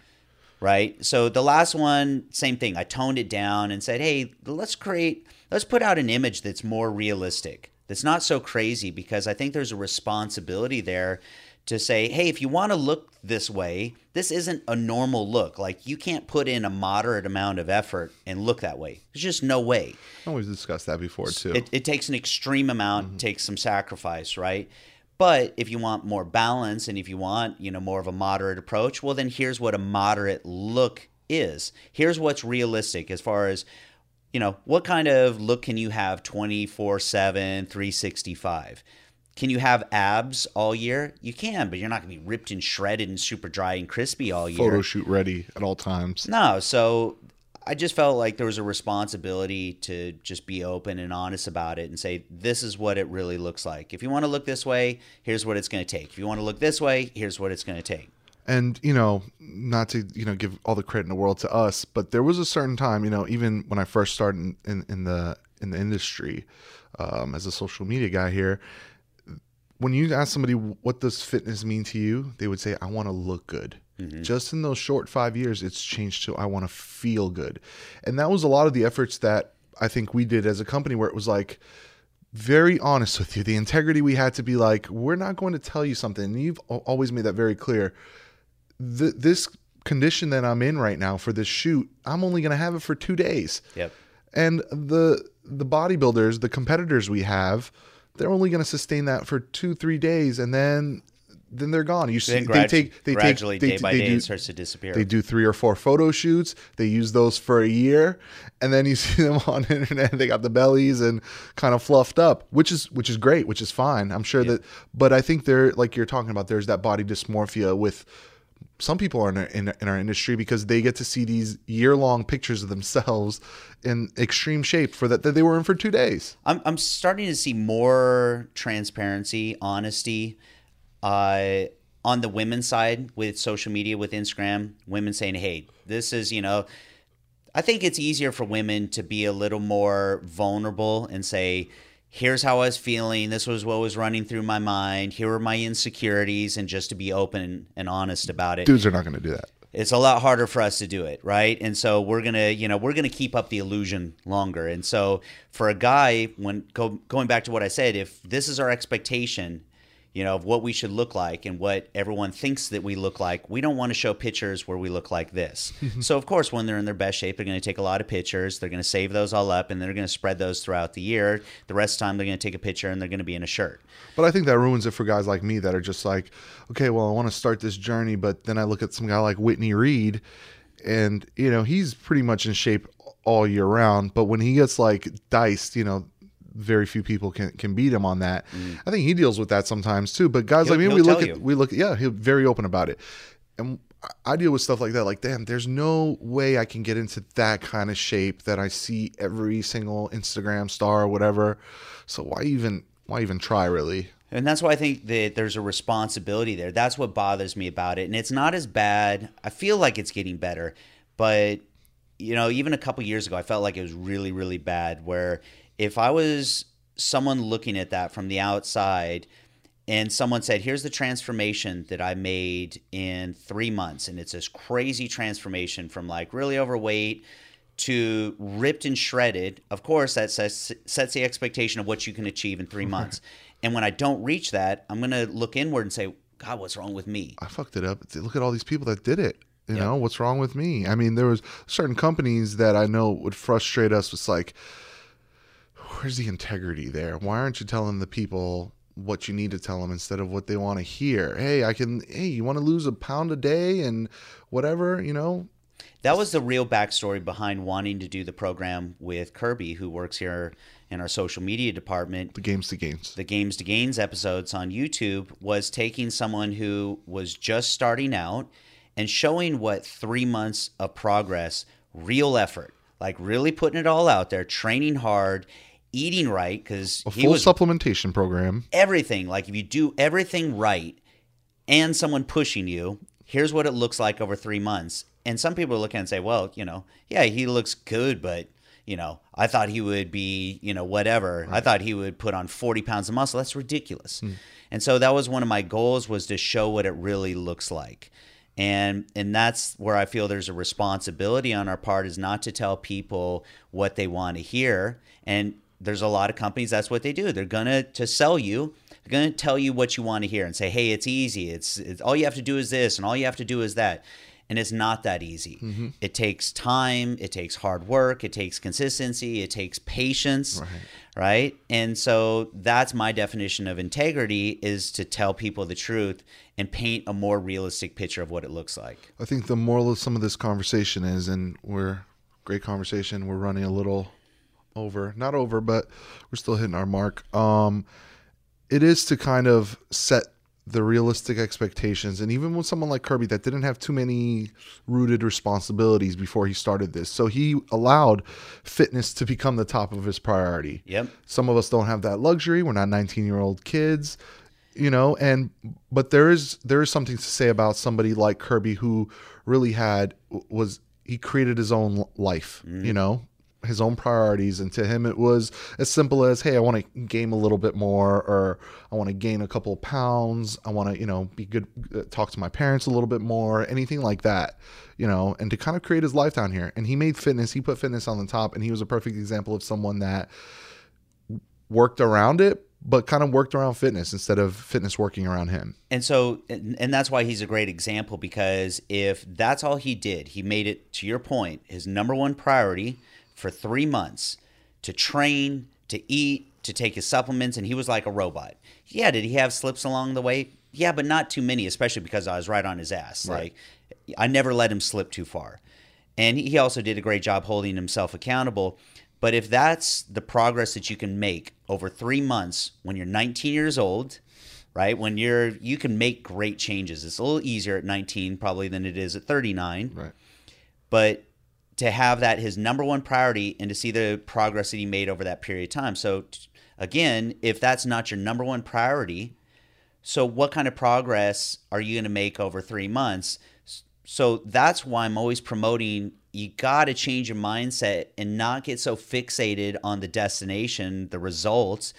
Speaker 2: Right? So the last one, same thing. I toned it down and said, hey, let's create, let's put out an image that's more realistic, that's not so crazy, because I think there's a responsibility there to say, hey, if you want to look this way, this isn't a normal look. Like you can't put in a moderate amount of effort and look that way. There's just no way.
Speaker 1: I always discussed that before too.
Speaker 2: It, it takes an extreme amount, mm-hmm. takes some sacrifice, right? But if you want more balance and if you want, you know, more of a moderate approach, well then here's what a moderate look is. Here's what's realistic as far as you know, what kind of look can you have 24/7, 365? Can you have abs all year? You can, but you're not going to be ripped and shredded and super dry and crispy all year.
Speaker 1: Photo shoot ready at all times.
Speaker 2: No, so I just felt like there was a responsibility to just be open and honest about it and say, this is what it really looks like. If you want to look this way, here's what it's going to take. If you want to look this way, here's what it's going to take.
Speaker 1: And, you know, not to, you know, give all the credit in the world to us, but there was a certain time, you know, even when I first started in, in, in the in the industry um, as a social media guy here, when you ask somebody what does fitness mean to you, they would say, I want to look good. Mm-hmm. Just in those short five years, it's changed to I want to feel good. And that was a lot of the efforts that I think we did as a company where it was like, very honest with you. The integrity we had to be like, we're not going to tell you something. And you've always made that very clear. The, this condition that I'm in right now for this shoot, I'm only going to have it for two days.
Speaker 2: Yep.
Speaker 1: And the the bodybuilders, the competitors we have, they're only going to sustain that for two, three days, and then then they're gone. You see,
Speaker 2: they take they gradually take, they, day by day do, it starts to disappear.
Speaker 1: They do three or four photo shoots. They use those for a year, and then you see them on the internet. They got the bellies and kind of fluffed up, which is which is great, which is fine. I'm sure yeah. that, but I think there, like you're talking about, there's that body dysmorphia with some people are in our, in, in our industry because they get to see these year long pictures of themselves in extreme shape for that that they were in for two days.
Speaker 2: I'm I'm starting to see more transparency, honesty, uh, on the women's side with social media, with Instagram. Women saying, "Hey, this is you know." I think it's easier for women to be a little more vulnerable and say, here's how I was feeling. This was what was running through my mind. Here were my insecurities, and just to be open and honest about it.
Speaker 1: Dudes are not going to do that.
Speaker 2: It's a lot harder for us to do it, right? And so we're gonna, you know, we're gonna keep up the illusion longer. And so for a guy, when go, going back to what I said, if this is our expectation, you know, of what we should look like and what everyone thinks that we look like. We don't want to show pictures where we look like this. Mm-hmm. so, of course, when they're in their best shape, they're going to take a lot of pictures. They're going to save those all up and they're going to spread those throughout the year. The rest of the time, they're going to take a picture and they're going to be in a shirt.
Speaker 1: But I think that ruins it for guys like me that are just like, okay, well, I want to start this journey, but then I look at some guy like Whitney Reed and, you know, he's pretty much in shape all year round. But when he gets like diced, you know, very few people can, can beat him on that. Mm. I think he deals with that sometimes too. But guys he'll, like me, we look at you. we look at, yeah, he's very open about it. And I deal with stuff like that. Like, damn, there's no way I can get into that kind of shape that I see every single Instagram star or whatever. So why even why even try really?
Speaker 2: And that's why I think that there's a responsibility there. That's what bothers me about it. And it's not as bad. I feel like it's getting better, but you know, even a couple years ago, I felt like it was really, really bad. Where if I was someone looking at that from the outside and someone said, Here's the transformation that I made in three months, and it's this crazy transformation from like really overweight to ripped and shredded, of course, that sets, sets the expectation of what you can achieve in three months. and when I don't reach that, I'm going to look inward and say, God, what's wrong with me?
Speaker 1: I fucked it up. Look at all these people that did it. You yep. know, what's wrong with me? I mean, there was certain companies that I know would frustrate us. It's like, where's the integrity there? Why aren't you telling the people what you need to tell them instead of what they want to hear? Hey, I can. Hey, you want to lose a pound a day and whatever, you know?
Speaker 2: That was the real backstory behind wanting to do the program with Kirby, who works here in our social media department.
Speaker 1: The Games to Gains.
Speaker 2: The Games to Gains episodes on YouTube was taking someone who was just starting out and showing what three months of progress, real effort, like really putting it all out there, training hard, eating right because
Speaker 1: a full supplementation program.
Speaker 2: Everything like if you do everything right, and someone pushing you, here's what it looks like over three months. And some people are looking and say, well, you know, yeah, he looks good, but you know, I thought he would be, you know, whatever. Right. I thought he would put on 40 pounds of muscle. That's ridiculous. Hmm. And so that was one of my goals was to show what it really looks like. and and that's where I feel there's a responsibility on our part is not to tell people what they want to hear and there's a lot of companies that's what they do they're gonna to sell you they're gonna tell you what you want to hear and say hey it's easy it's, it's all you have to do is this and all you have to do is that and it's not that easy
Speaker 1: Mm-hmm.
Speaker 2: it takes time it takes hard work it takes consistency it takes patience
Speaker 1: Right.
Speaker 2: right and so that's my definition of integrity is to tell people the truth and paint a more realistic picture of what it looks like
Speaker 1: I think the moral of some of this conversation is, and we're great conversation. We're running a little over, not over, but we're still hitting our mark. Um, it is to kind of set the realistic expectations, and even with someone like Kirby that didn't have too many rooted responsibilities before he started this, so he allowed fitness to become the top of his priority.
Speaker 2: yep
Speaker 1: Some of us don't have that luxury. We're not 19 year old kids, you know, and but there is there is something to say about somebody like Kirby who really had was he created his own life, you know, his own priorities and to him it was as simple as hey, I want to game a little bit more or I want to gain a couple pounds, I want to, you know, be good uh, talk to my parents a little bit more, anything like that. You know, and to kind of create his life down here. And he made fitness, he put fitness on the top, and he was a perfect example of someone that worked around it, but kind of worked around fitness instead of fitness working around him.
Speaker 2: And so, and that's why he's a great example because if that's all he did, he made it to your point, his number one priority for three months to train, to eat, to take his supplements, and he was like a robot. Yeah, did he have slips along the way? Yeah, but not too many, especially because I was right on his ass.
Speaker 1: Right.
Speaker 2: Like, I never let him slip too far. And he also did a great job holding himself accountable. But if that's the progress that you can make over three months when you're 19 years old, right? When you're, you can make great changes. It's a little easier at 19 probably than it is at 39.
Speaker 1: Right.
Speaker 2: But to have that his number one priority and to see the progress that he made over that period of time. So, again, if that's not your number one priority, so what kind of progress are you going to make over three months? So that's why I'm always promoting you got to change your mindset and not get so fixated on the destination, the results,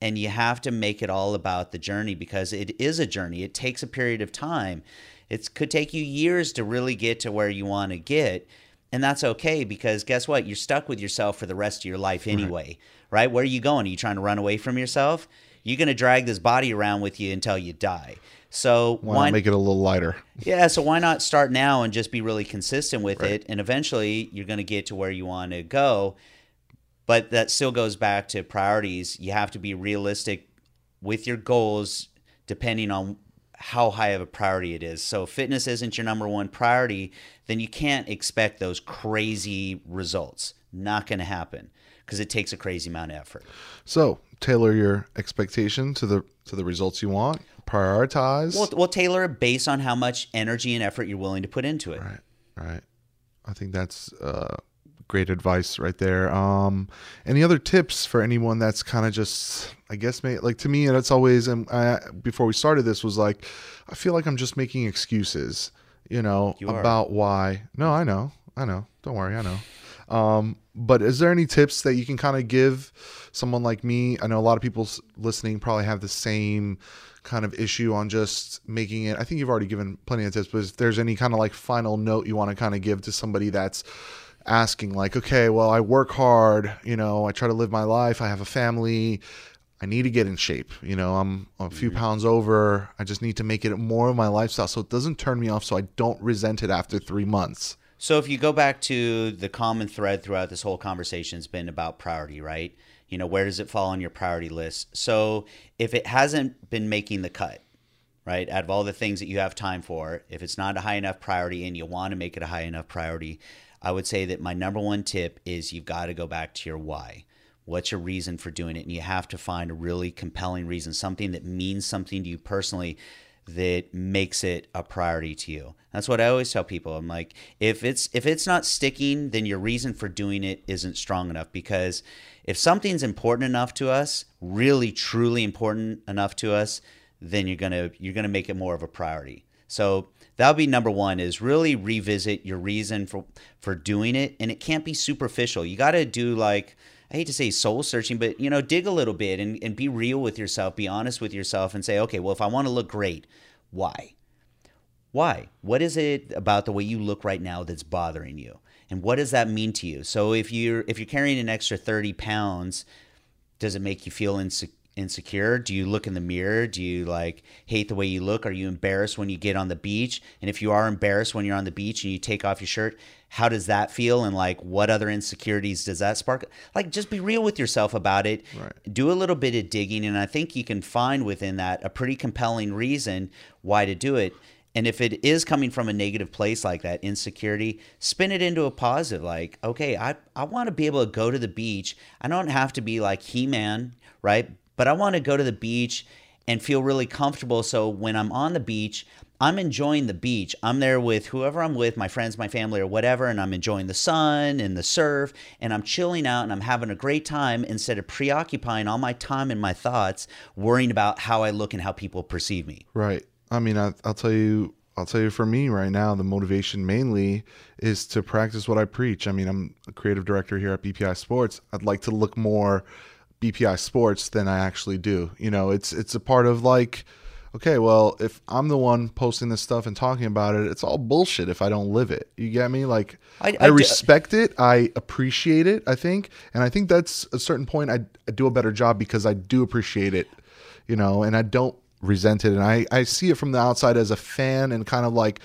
Speaker 2: and you have to make it all about the journey because it is a journey. It takes a period of time. It could take you years to really get to where you want to get. And that's okay because guess what? You're stuck with yourself for the rest of your life anyway, right? Where are you going? Are you trying to run away from yourself? You're going to drag this body around with you until you die. So
Speaker 1: Why,
Speaker 2: why,
Speaker 1: not make it a little lighter?
Speaker 2: yeah, so why not start now and just be really consistent with it and eventually you're going to get to where you want to go. But that still goes back to priorities. You have to be realistic with your goals depending on how high of a priority it is. So if fitness isn't your number one priority, then you can't expect those crazy results. Not going to happen because it takes a crazy amount of effort.
Speaker 1: So tailor your expectation to the to the results you want. Prioritize.
Speaker 2: We'll, we'll tailor it based on how much energy and effort you're willing to put into it.
Speaker 1: Right, right. I think that's uh, great advice right there. Um, any other tips for anyone that's kind of just, I guess, may, like to me, that's always, and I, before we started this, was like, I feel like I'm just making excuses, you know,
Speaker 2: You
Speaker 1: about why. No, I know, I know. Don't worry, I know. Um, but is there any tips that you can kind of give someone like me? I know a lot of people listening probably have the same kind of issue on just making it. I think you've already given plenty of tips, but if there's any kind of like final note you want to kind of give to somebody that's asking, like, okay, well, I work hard, you know, I try to live my life, I have a family. I need to get in shape. You know, I'm a few mm-hmm. pounds over. I just need to make it more of my lifestyle so it doesn't turn me off so I don't resent it after three months.
Speaker 2: So if you go back to the common thread throughout this whole conversation has been about priority, right? You know, where does it fall on your priority list? So if it hasn't been making the cut, right, out of all the things that you have time for, if it's not a high enough priority and you want to make it a high enough priority, I would say that my number one tip is you've got to go back to your why. What's your reason for doing it? And you have to find a really compelling reason, something that means something to you personally that makes it a priority to you. That's what I always tell people. I'm like, if it's if it's not sticking, then your reason for doing it isn't strong enough because if something's important enough to us, really truly important enough to us, then you're going to you're going to make it more of a priority. So that would be number 1 is really revisit your reason for for doing it and it can't be superficial. You got to do like I hate to say soul searching, but you know, dig a little bit and, and be real with yourself, be honest with yourself and say, okay, well, if I want to look great, why? Why? What is it about the way you look right now that's bothering you? And what does that mean to you? So if you're if you're carrying an extra 30 pounds, does it make you feel insecure? Insecure? Do you look in the mirror? Do you like hate the way you look? Are you embarrassed when you get on the beach? And if you are embarrassed when you're on the beach and you take off your shirt, how does that feel? And like, what other insecurities does that spark? Like, just be real with yourself about it.
Speaker 1: Right.
Speaker 2: Do a little bit of digging. And I think you can find within that a pretty compelling reason why to do it. And if it is coming from a negative place like that, insecurity, spin it into a positive. Like, okay, I, I want to be able to go to the beach. I don't have to be like He Man, right? But I want to go to the beach and feel really comfortable. So when I'm on the beach, I'm enjoying the beach. I'm there with whoever I'm with, my friends, my family, or whatever, and I'm enjoying the sun and the surf, and I'm chilling out and I'm having a great time instead of preoccupying all my time and my thoughts worrying about how I look and how people perceive me.
Speaker 1: Right. I mean, I, I'll tell you, I'll tell you for me right now, the motivation mainly is to practice what I preach. I mean, I'm a creative director here at BPI Sports. I'd like to look more BPI Sports than I actually do. You know, it's it's a part of like, okay, well, if I'm the one posting this stuff and talking about it, it's all bullshit if I don't live it. You get me? Like,
Speaker 2: I-
Speaker 1: I,
Speaker 2: I
Speaker 1: respect it, I appreciate it. I think, and I think that's a certain point. I, I do a better job because I do appreciate it. You know, and I don't resent it, and I I see it from the outside as a fan and kind of like.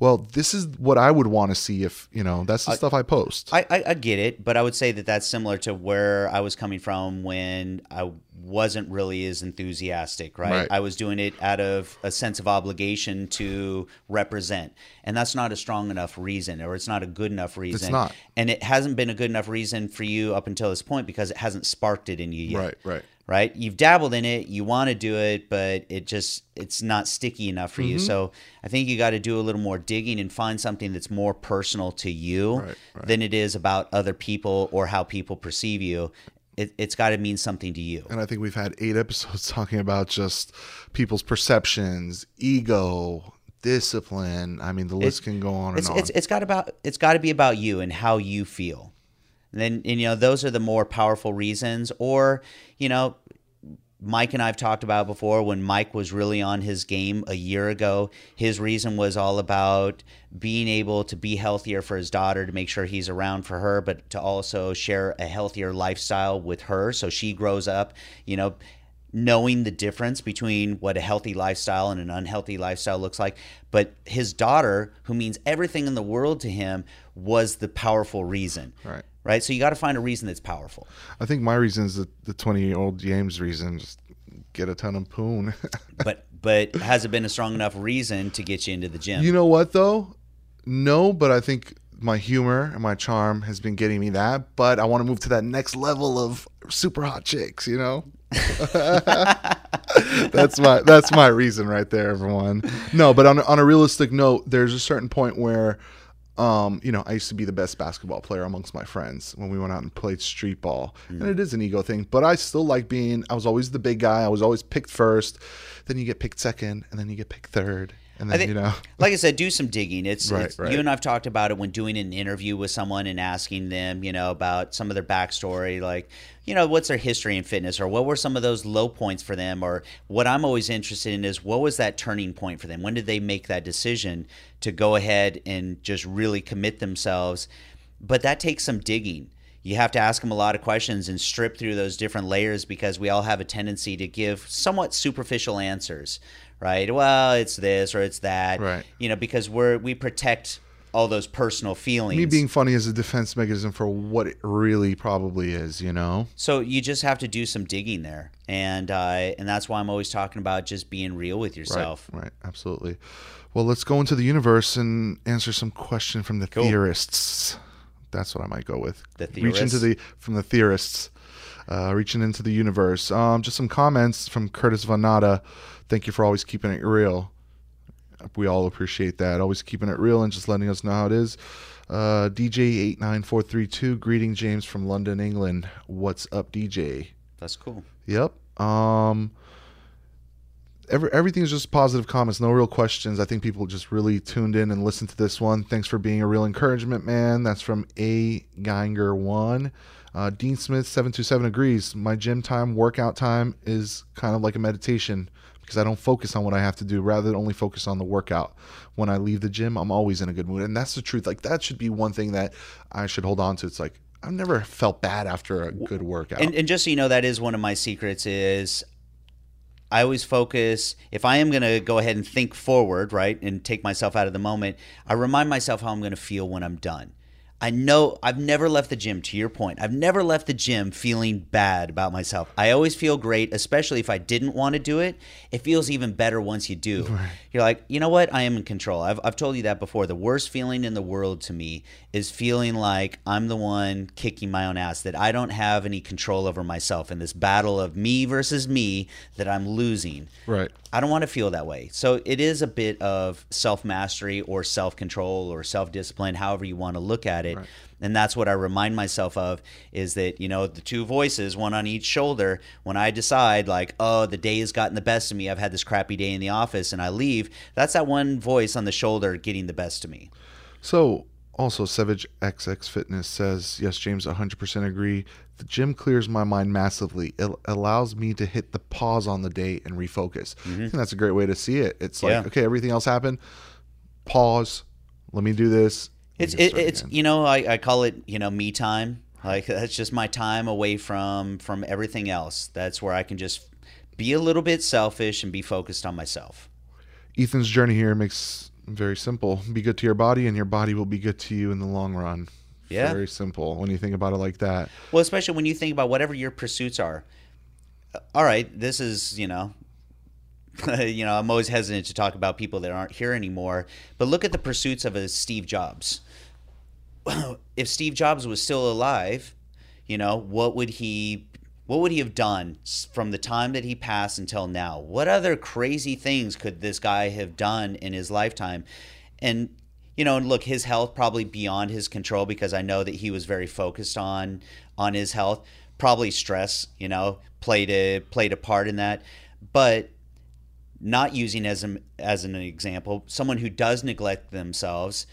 Speaker 1: Well, this is what I would want to see if you know that's the stuff I post.
Speaker 2: I, I, I get it, but I would say that that's similar to where I was coming from when I wasn't really as enthusiastic, right?
Speaker 1: Right.
Speaker 2: I was doing it out of a sense of obligation to represent. And that's not a strong enough reason, or it's not a good enough reason.
Speaker 1: It's not.
Speaker 2: And it hasn't been a good enough reason for you up until this point because it hasn't sparked it in you yet
Speaker 1: right, right.
Speaker 2: Right you've dabbled in it you want to do it but it just it's not sticky enough for you
Speaker 1: Mm-hmm.
Speaker 2: so i think you got to do a little more digging and find something that's more personal to you
Speaker 1: Right, right.
Speaker 2: than it is about other people or how people perceive you it, it's got to mean something to you
Speaker 1: And I think we've had eight episodes talking about just people's perceptions, ego, discipline. I mean, the list can go on and
Speaker 2: it's
Speaker 1: on.
Speaker 2: it's it's got about it's got to be about you and how you feel. And then and, you know those are the more powerful reasons. Or you know, Mike and I've talked about before when Mike was really on his game a year ago. His reason was all about being able to be healthier for his daughter to make sure he's around for her, but to also share a healthier lifestyle with her so she grows up. You know knowing the difference between what a healthy lifestyle and an unhealthy lifestyle looks like. But his daughter, who means everything in the world to him, was the powerful reason.
Speaker 1: Right.
Speaker 2: Right. So you got to find a reason that's powerful.
Speaker 1: I think my reason is the, the 20 year old James reason. Just get a ton of poon.
Speaker 2: But but has it been a strong enough reason to get you into the gym?
Speaker 1: you know what, though? No, but I think my humor and my charm has been getting me that. But I want to move to that next level of super hot chicks, you know? that's my that's my reason right there, everyone. No, but on on a realistic note, there's a certain point where, um, you know, I used to be the best basketball player amongst my friends when we went out and played street ball, and it is an ego thing. But I still like being. I was always the big guy. I was always picked first. Then you get picked second, and then you get picked third, and then
Speaker 2: think,
Speaker 1: you know.
Speaker 2: like I said, do some digging. It's,
Speaker 1: Right,
Speaker 2: it's
Speaker 1: right.
Speaker 2: you and I've talked about it when doing an interview with someone and asking them, you know, about some of their backstory, like, you know, what's their history in fitness, or what were some of those low points for them, or what I'm always interested in is what was that turning point for them? When did they make that decision to go ahead and just really commit themselves? But that takes some digging. You have to ask them a lot of questions and strip through those different layers because we all have a tendency to give somewhat superficial answers, right? Well, it's this or it's that,
Speaker 1: Right.
Speaker 2: You know, because we're we protect all those personal feelings.
Speaker 1: Me being funny is a defense mechanism for what it really probably is, you know?
Speaker 2: so you just have to do some digging there, and uh, and that's why I'm always talking about just being real with yourself.
Speaker 1: Right, right, absolutely. Well, let's go into the universe and answer some question from the theorists. That's what I might go with.
Speaker 2: The theorists.
Speaker 1: Reach into the from the theorists. Uh, reaching into the universe. Um, just some comments from Curtis Vanada. Nada. Thank you for always keeping it real. We all appreciate that. Always keeping it real and just letting us know how it is. Uh, DJ89432, greeting James from London, England. What's up, DJ?
Speaker 2: That's cool.
Speaker 1: Yep. Um every, everything's just positive comments, no real questions. I think people just really tuned in and listened to this one. Thanks for being a real encouragement, man. That's from A Geinger one. Uh, Dean Smith seven two seven agrees. My gym time, workout time is kind of like a meditation. Because I don't focus on what I have to do rather than only focus on the workout. When I leave the gym, I'm always in a good mood. And that's the truth. Like that should be one thing that I should hold on to. It's like I've never felt bad after a good workout.
Speaker 2: And, and just so you know, that is one of my secrets. Is I always focus. If I am going to go ahead and think forward, right, and take myself out of the moment, I remind myself how I'm going to feel when I'm done. I know I've never left the gym, to your point. I've never left the gym feeling bad about myself. I always feel great, especially if I didn't want to do it. It feels even better once you do. Right. You're like, you know what? I am in control. I've, I've told you that before. The worst feeling in the world to me is feeling like I'm the one kicking my own ass, that I don't have any control over myself in this battle of me versus me that I'm losing.
Speaker 1: Right.
Speaker 2: I don't want to feel that way. So it is a bit of self mastery or self control or self discipline, however you want to look at it. Right. And that's what I remind myself of is that, you know, the two voices, one on each shoulder, when I decide, like, oh, the day has gotten the best of me, I've had this crappy day in the office and I leave, that's that one voice on the shoulder getting the best of me.
Speaker 1: So also, Savage XX Fitness says, yes, James, 100% agree. The gym clears my mind massively. It allows me to hit the pause on the day and refocus. Mm-hmm. I think that's a great way to see it. It's like, yeah. okay, everything else happened. Pause. Let me do this.
Speaker 2: It's it, it's again. you know I, I call it you know me time. Like that's just my time away from from everything else. That's where I can just be a little bit selfish and be focused on myself.
Speaker 1: Ethan's journey here makes very simple. Be good to your body, and your body will be good to you in the long run. Yeah. Very simple when you think about it like that.
Speaker 2: Well, especially when you think about whatever your pursuits are. Uh, all right, this is, you know, you know, I'm always hesitant to talk about people that aren't here anymore, but look at the pursuits of a Steve Jobs. if Steve Jobs was still alive, you know, what would he what would he have done from the time that he passed until now? What other crazy things could this guy have done in his lifetime? And you know, look, his health probably beyond his control because I know that he was very focused on on his health. Probably stress, you know, played a played a part in that. But not using as an as an example, someone who does neglect themselves,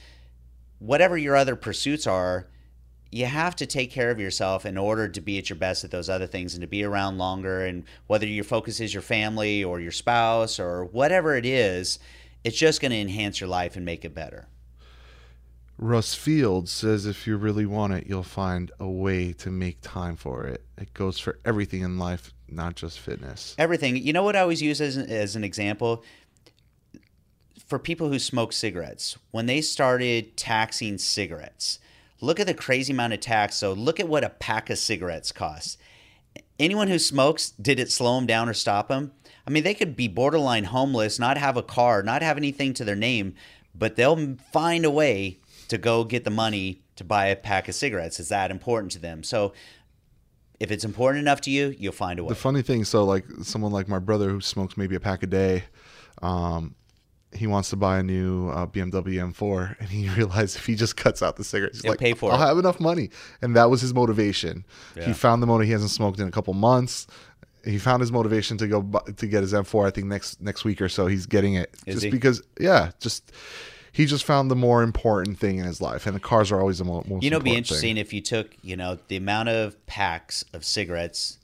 Speaker 2: whatever your other pursuits are, you have to take care of yourself in order to be at your best at those other things and to be around longer. And whether your focus is your family or your spouse or whatever it is, it's just going to enhance your life and make it better.
Speaker 1: Russ Fields says if you really want it, you'll find a way to make time for it. It goes for everything in life, not just fitness.
Speaker 2: Everything. You know what I always use as, as an example? For people who smoke cigarettes, when they started taxing cigarettes, Look at the crazy amount of tax. So look at what a pack of cigarettes costs. Anyone who smokes, did it slow them down or stop them? I mean, they could be borderline homeless, not have a car, not have anything to their name, but they'll find a way to go get the money to buy a pack of cigarettes. Is that important to them. So if it's important enough to you, you'll find a way.
Speaker 1: The funny thing, so like someone like my brother who smokes maybe a pack a day, um, he wants to buy a new uh, BMW M4, and he realized if he just cuts out the cigarettes, he's
Speaker 2: He'll
Speaker 1: like,
Speaker 2: pay for
Speaker 1: I'll
Speaker 2: it.
Speaker 1: have enough money, and that was his motivation. Yeah. He found the motive. He hasn't smoked in a couple months. He found his motivation to go to get his M4. I think next next week or so he's getting it,
Speaker 2: Is
Speaker 1: just
Speaker 2: he?
Speaker 1: because. Yeah, just he just found the more important thing in his life, and the cars are always the most.
Speaker 2: You know, it'd be interesting
Speaker 1: thing.
Speaker 2: if you took, you know, the amount of packs of cigarettes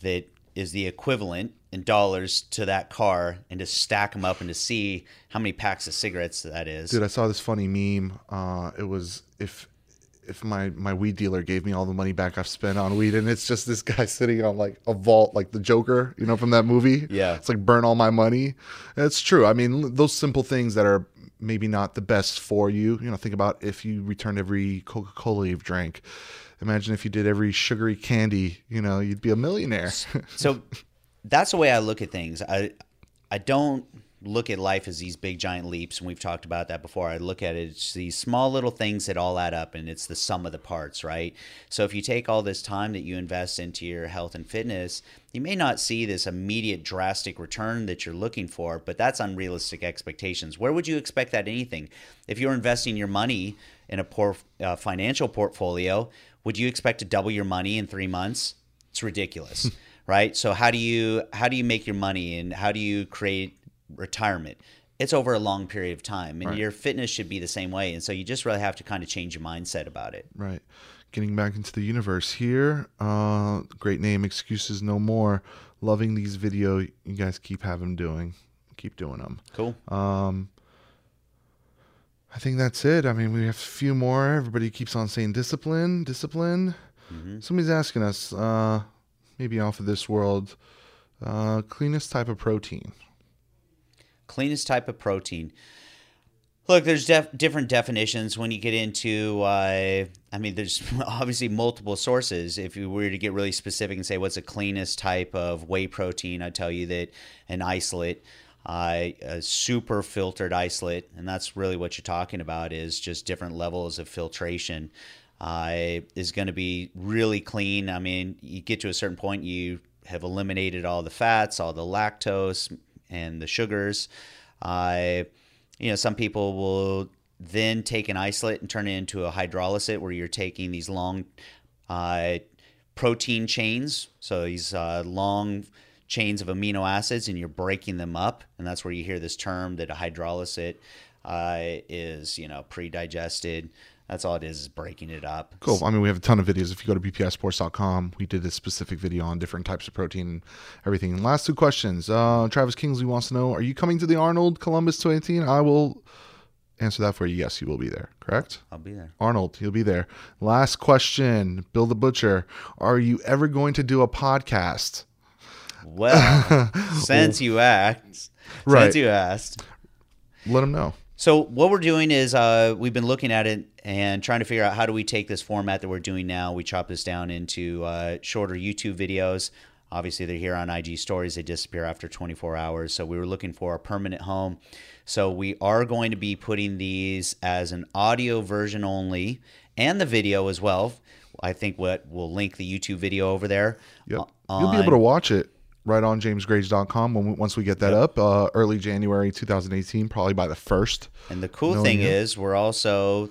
Speaker 2: that is the equivalent in dollars to that car and to stack them up and to see how many packs of cigarettes that is.
Speaker 1: Dude, I saw this funny meme. Uh, it was if if my my weed dealer gave me all the money back I've spent on weed, and it's just this guy sitting on like a vault, like the Joker, you know, from that movie.
Speaker 2: Yeah,
Speaker 1: it's like burn all my money. And it's true. I mean, those simple things that are maybe not the best for you. You know, think about if you returned every Coca Cola you've drank. Imagine if you did every sugary candy. You know, you'd be a millionaire.
Speaker 2: so that's the way I look at things. I I don't look at life as these big giant leaps and we've talked about that before i look at it it's these small little things that all add up and it's the sum of the parts right so if you take all this time that you invest into your health and fitness you may not see this immediate drastic return that you're looking for but that's unrealistic expectations where would you expect that anything if you're investing your money in a poor uh, financial portfolio would you expect to double your money in three months it's ridiculous right so how do you how do you make your money and how do you create retirement it's over a long period of time and
Speaker 1: Right.
Speaker 2: your fitness should be the same way and so you just really have to kind of change your mindset about it
Speaker 1: Right. Getting back into the universe here. Uh, great name, Excuses No More. loving these video you guys keep having doing. Keep doing them.
Speaker 2: Cool.
Speaker 1: Um, I think that's it. I mean, we have a few more. Everybody keeps on saying discipline, discipline.
Speaker 2: Mm-hmm.
Speaker 1: Somebody's asking us, uh, maybe off of this world, uh, cleanest type of protein.
Speaker 2: Cleanest type of protein. Look, there's def- different definitions when you get into. Uh, I mean, there's obviously multiple sources. If you were to get really specific and say what's the cleanest type of whey protein, I'd tell you that an isolate, a super filtered isolate, and that's really what you're talking about is just different levels of filtration. Uh, is going to be really clean. I mean, you get to a certain point, you have eliminated all the fats, all the lactose, and the sugars. Uh, you know, some people will then take an isolate and turn it into a hydrolysate where you're taking these long uh, protein chains, so these uh, long chains of amino acids, and you're breaking them up, and that's where you hear this term that a hydrolysate uh, is, you know, pre-digested. That's all it is, is breaking it up.
Speaker 1: Cool. I mean, we have a ton of videos. If you go to bpisports.com, we did a specific video on different types of protein and everything. And last two questions. Uh, Travis Kingsley wants to know Are you coming to the Arnold Columbus 2018? I will answer that for you. Yes, you will be there. Correct?
Speaker 2: I'll be there.
Speaker 1: Arnold, you'll be there. Last question Bill the Butcher. Are you ever going to do a podcast?
Speaker 2: Well, since you asked,
Speaker 1: Right.
Speaker 2: since you asked,
Speaker 1: Let them know.
Speaker 2: So what we're doing is uh, we've been looking at it and trying to figure out how do we take this format that we're doing now. We chop this down into uh, shorter YouTube videos. Obviously, they're here on IG stories. They disappear after 24 hours. So we were looking for a permanent home. So we are going to be putting these as an audio version only and the video as well. I think what we'll link the YouTube video over there.
Speaker 1: Yep.
Speaker 2: Uh,
Speaker 1: You'll be able to watch it right on jamesgrage.com when we, once we get that up uh, early January 2018, probably by the 1st.
Speaker 2: And the cool thing
Speaker 1: idea.
Speaker 2: is, we're also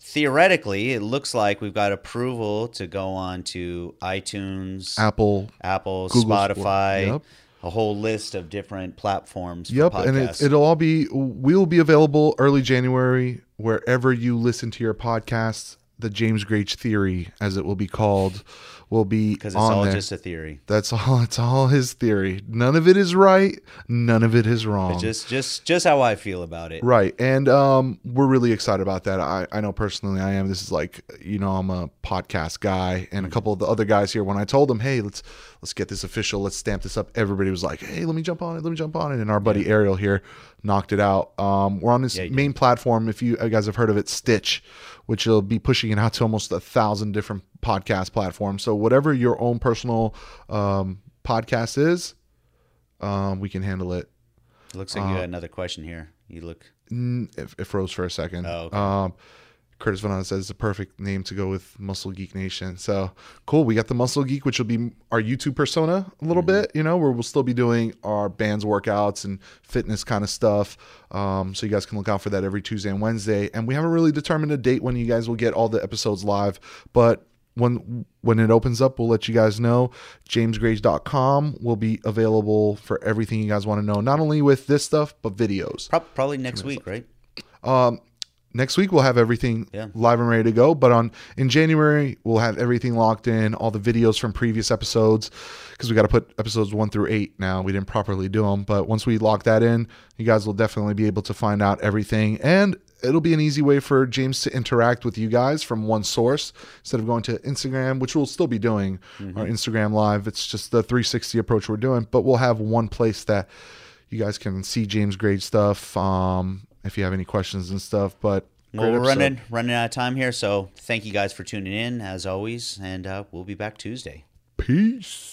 Speaker 2: theoretically, it looks like we've got approval to go on to iTunes,
Speaker 1: Apple.
Speaker 2: Apple, Spotify,
Speaker 1: yep.
Speaker 2: a whole list of different platforms. For
Speaker 1: Yep, and it, it'll all be. We'll be available early January wherever you listen to your podcasts. The James Grage Theory, as it will be called, will be
Speaker 2: because it's all
Speaker 1: there.
Speaker 2: just a theory.
Speaker 1: That's all. It's all his theory. None of it is right. None of it is wrong.
Speaker 2: Just, just, just how I feel about it.
Speaker 1: Right. And um, we're really excited about that. I, I know personally I am. This is like, you know, I'm a podcast guy and a couple of the other guys here, when I told them, hey, let's let's get this official, let's stamp this up, everybody was like, hey, let me jump on it, let me jump on it. And our buddy Ariel here knocked it out. Um, we're on this
Speaker 2: Yeah, he did.
Speaker 1: main platform, if you guys have heard of it, Stitch, which will be pushing it out to almost a thousand different podcast platforms. So whatever your own personal um, podcast is, um, we can handle it.
Speaker 2: It looks like you had another question here. You look.
Speaker 1: It, it froze for a second.
Speaker 2: Oh, okay.
Speaker 1: Um, Curtis Van says it's a perfect name to go with Muscle Geek Nation. So cool. We got the Muscle Geek, which will be our YouTube persona a little
Speaker 2: Mm-hmm.
Speaker 1: bit, you know, where we'll still be doing our bands workouts and fitness kind of stuff. Um, so you guys can look out for that every Tuesday and Wednesday. And we haven't really determined a date when you guys will get all the episodes live, but when when it opens up, we'll let you guys know. JamesGrage.com will be available for everything you guys want to know, not only with this stuff, but videos.
Speaker 2: Probably next week, right?
Speaker 1: Next week we'll have everything
Speaker 2: Yeah.
Speaker 1: live and ready to go but on in january we'll have everything locked in all the videos from previous episodes because we got to put episodes one through eight now. We didn't properly do them but once we lock that in you guys will definitely be able to find out everything. And it'll be an easy way for james to interact with you guys from one source instead of going to instagram which we'll still be doing our instagram live. It's just the 360 approach we're doing but we'll have one place that you guys can see James Grage stuff um, if you have any questions and stuff but
Speaker 2: Well, we're
Speaker 1: episode.
Speaker 2: running running out of time here, so thank you guys for tuning in as always, and uh, we'll be back Tuesday.
Speaker 1: Peace.